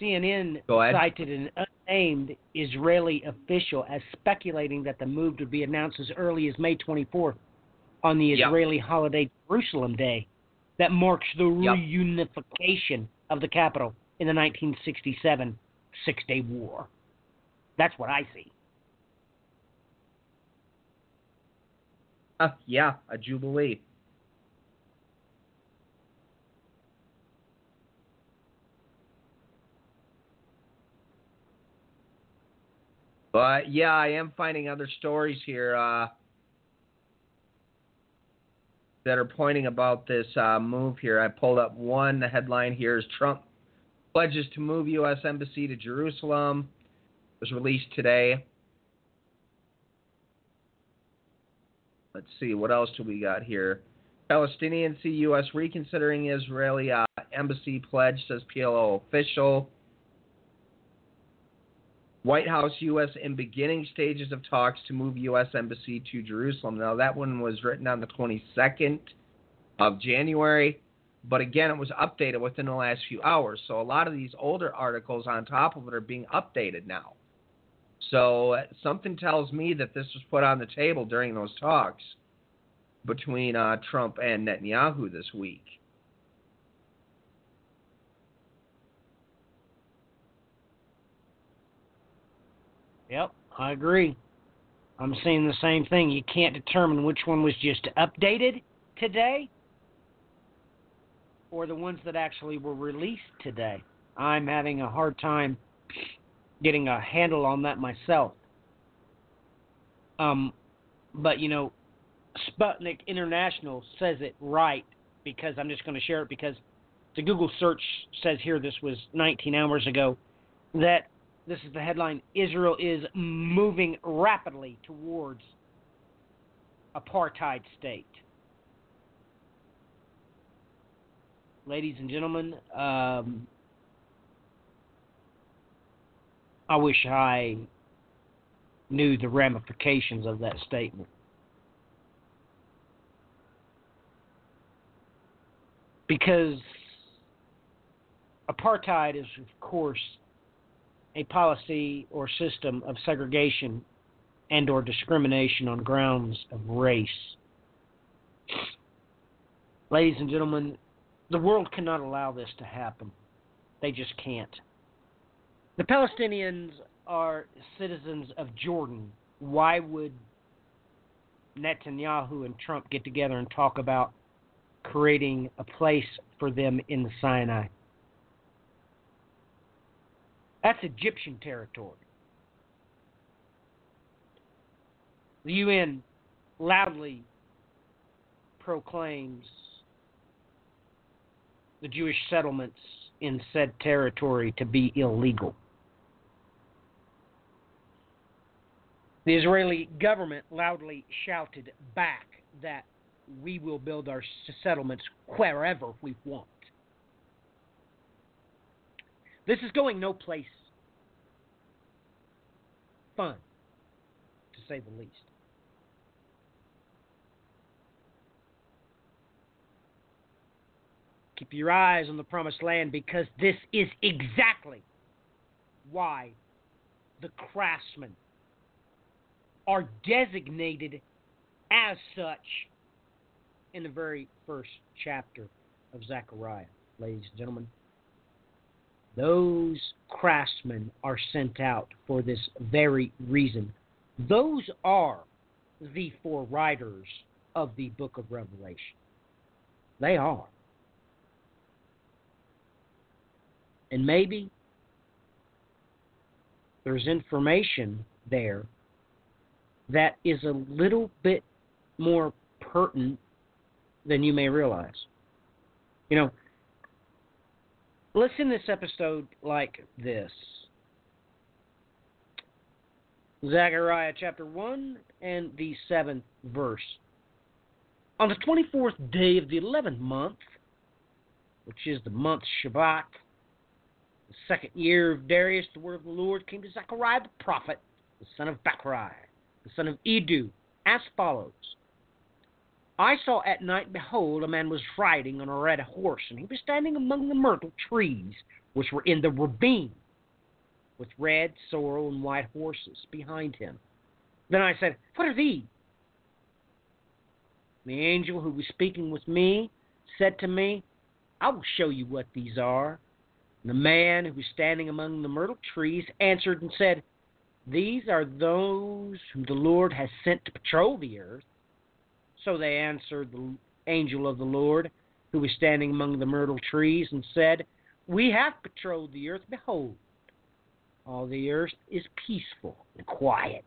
CNN cited an unnamed Israeli official as speculating that the move would be announced as early as May 24th on the Yep. Israeli holiday Jerusalem Day that marks the Yep. reunification of the capital in the 1967 Six Day War. That's what I see. Uh, yeah, a jubilee. But yeah, I am finding other stories here uh, that are pointing about this uh, move here. I pulled up one. The headline here is Trump pledges to move U.S. embassy to Jerusalem. It was released today. Let's see, what else do we got here? Palestinians see U.S. reconsidering Israeli uh, embassy pledge, says PLO official. White House, U.S. in beginning stages of talks to move U.S. embassy to Jerusalem. Now, that one was written on the 22nd of January, but again, it was updated within the last few hours. So, a lot of these older articles on top of it are being updated now. So, uh, something tells me that this was put on the table during those talks between uh, Trump and Netanyahu this week. Yep, I agree. I'm seeing the same thing. You can't determine which one was just updated today or the ones that actually were released today. I'm having a hard time getting a handle on that myself. Um, but you know, Sputnik International says it right because I'm just going to share it because the Google search says here this was 19 hours ago that this is the headline Israel is moving rapidly towards apartheid state. Ladies and gentlemen, um, I wish I knew the ramifications of that statement. Because apartheid is, of course, a policy or system of segregation and or discrimination on grounds of race. Ladies and gentlemen, the world cannot allow this to happen. They just can't. The Palestinians are citizens of Jordan. Why would Netanyahu and Trump get together and talk about creating a place for them in the Sinai? That's Egyptian territory. The UN loudly proclaims the Jewish settlements in said territory to be illegal. The Israeli government loudly shouted back that we will build our settlements wherever we want. This is going no place fun, to say the least. Keep your eyes on the promised land because this is exactly why the craftsmen are designated as such in the very first chapter of Zechariah, ladies and gentlemen. Those craftsmen are sent out for this very reason. Those are the four writers of the book of Revelation. They are. And maybe there's information there that is a little bit more pertinent than you may realize. You know, listen this episode like this Zechariah chapter 1 and the 7th verse. On the 24th day of the 11th month, which is the month Shebat, the second year of Darius, the word of the Lord came to Zechariah the prophet, the son of Berechiah, the son of Iddo, as follows. I saw at night, behold, a man was riding on a red horse, and he was standing among the myrtle trees, which were in the ravine, with red, sorrel, and white horses behind him. Then I said, What are these? The angel who was speaking with me said to me, I will show you what these are. And the man who was standing among the myrtle trees answered and said, These are those whom the Lord has sent to patrol the earth. So they answered the angel of the Lord, who was standing among the myrtle trees, and said, We have patrolled the earth. Behold, all the earth is peaceful and quiet.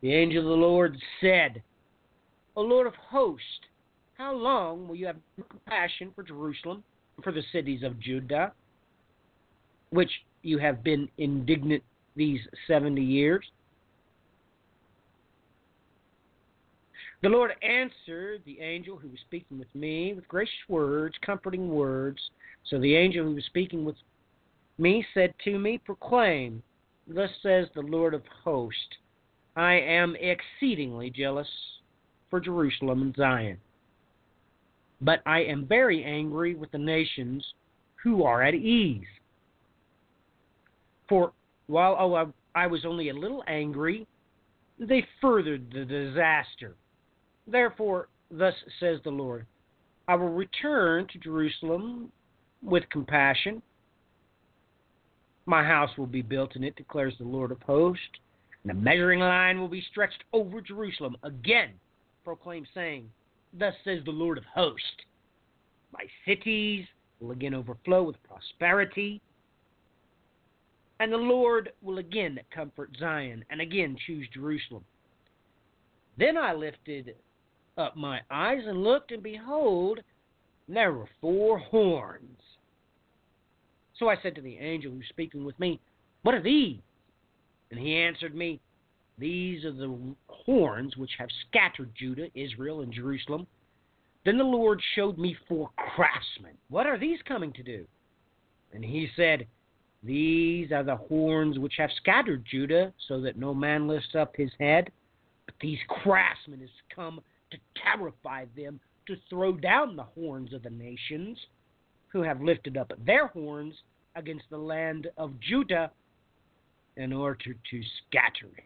The angel of the Lord said, O Lord of hosts, how long will you have compassion for Jerusalem and for the cities of Judah, which you have been indignant these seventy years? The Lord answered the angel who was speaking with me with gracious words, comforting words. So the angel who was speaking with me said to me, Proclaim, thus says the Lord of hosts, I am exceedingly jealous for Jerusalem and Zion. But I am very angry with the nations who are at ease. For while oh, I was only a little angry, they furthered the disaster. Therefore, thus says the Lord I will return to Jerusalem with compassion. My house will be built in it, declares the Lord of hosts, and a measuring line will be stretched over Jerusalem again proclaim, saying, Thus says the Lord of hosts, My cities will again overflow with prosperity, and the Lord will again comfort Zion, and again choose Jerusalem. Then I lifted up my eyes and looked, and behold, there were four horns. So I said to the angel who was speaking with me, What are these? And he answered me, these are the horns which have scattered Judah, Israel, and Jerusalem. Then the Lord showed me four craftsmen. What are these coming to do? And he said, These are the horns which have scattered Judah, so that no man lifts up his head. But these craftsmen have come to terrify them, to throw down the horns of the nations, who have lifted up their horns against the land of Judah in order to scatter it.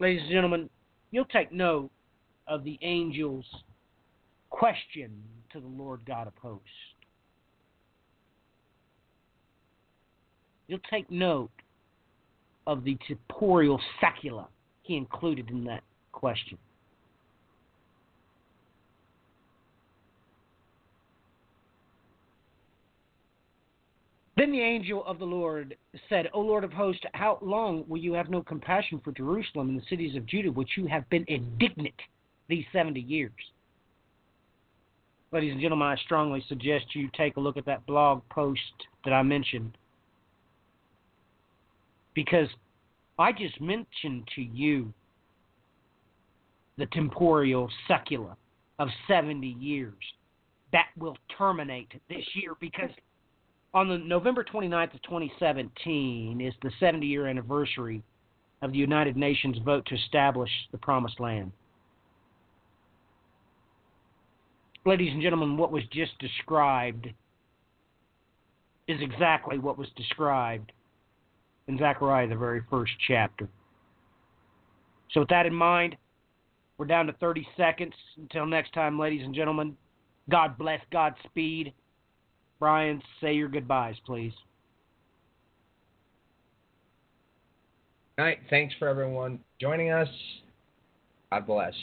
ladies and gentlemen, you'll take note of the angel's question to the Lord God of hosts. You'll take note of the temporal secula he included in that question. Then the angel of the Lord said, O Lord of hosts, how long will you have no compassion for Jerusalem and the cities of Judah, which you have been indignant these 70 years? Ladies and gentlemen, I strongly suggest you take a look at that blog post that I mentioned. Because I just mentioned to you the temporal secula of 70 years that will terminate this year because on the November 29th of 2017 is the 70 year anniversary of the United Nations vote to establish the Promised Land. Ladies and gentlemen, what was just described is exactly what was described in Zechariah, the very first chapter. So, with that in mind, we're down to 30 seconds. Until next time, ladies and gentlemen, God bless, Godspeed. Brian, say your goodbyes, please. All right. Thanks for everyone joining us. God bless.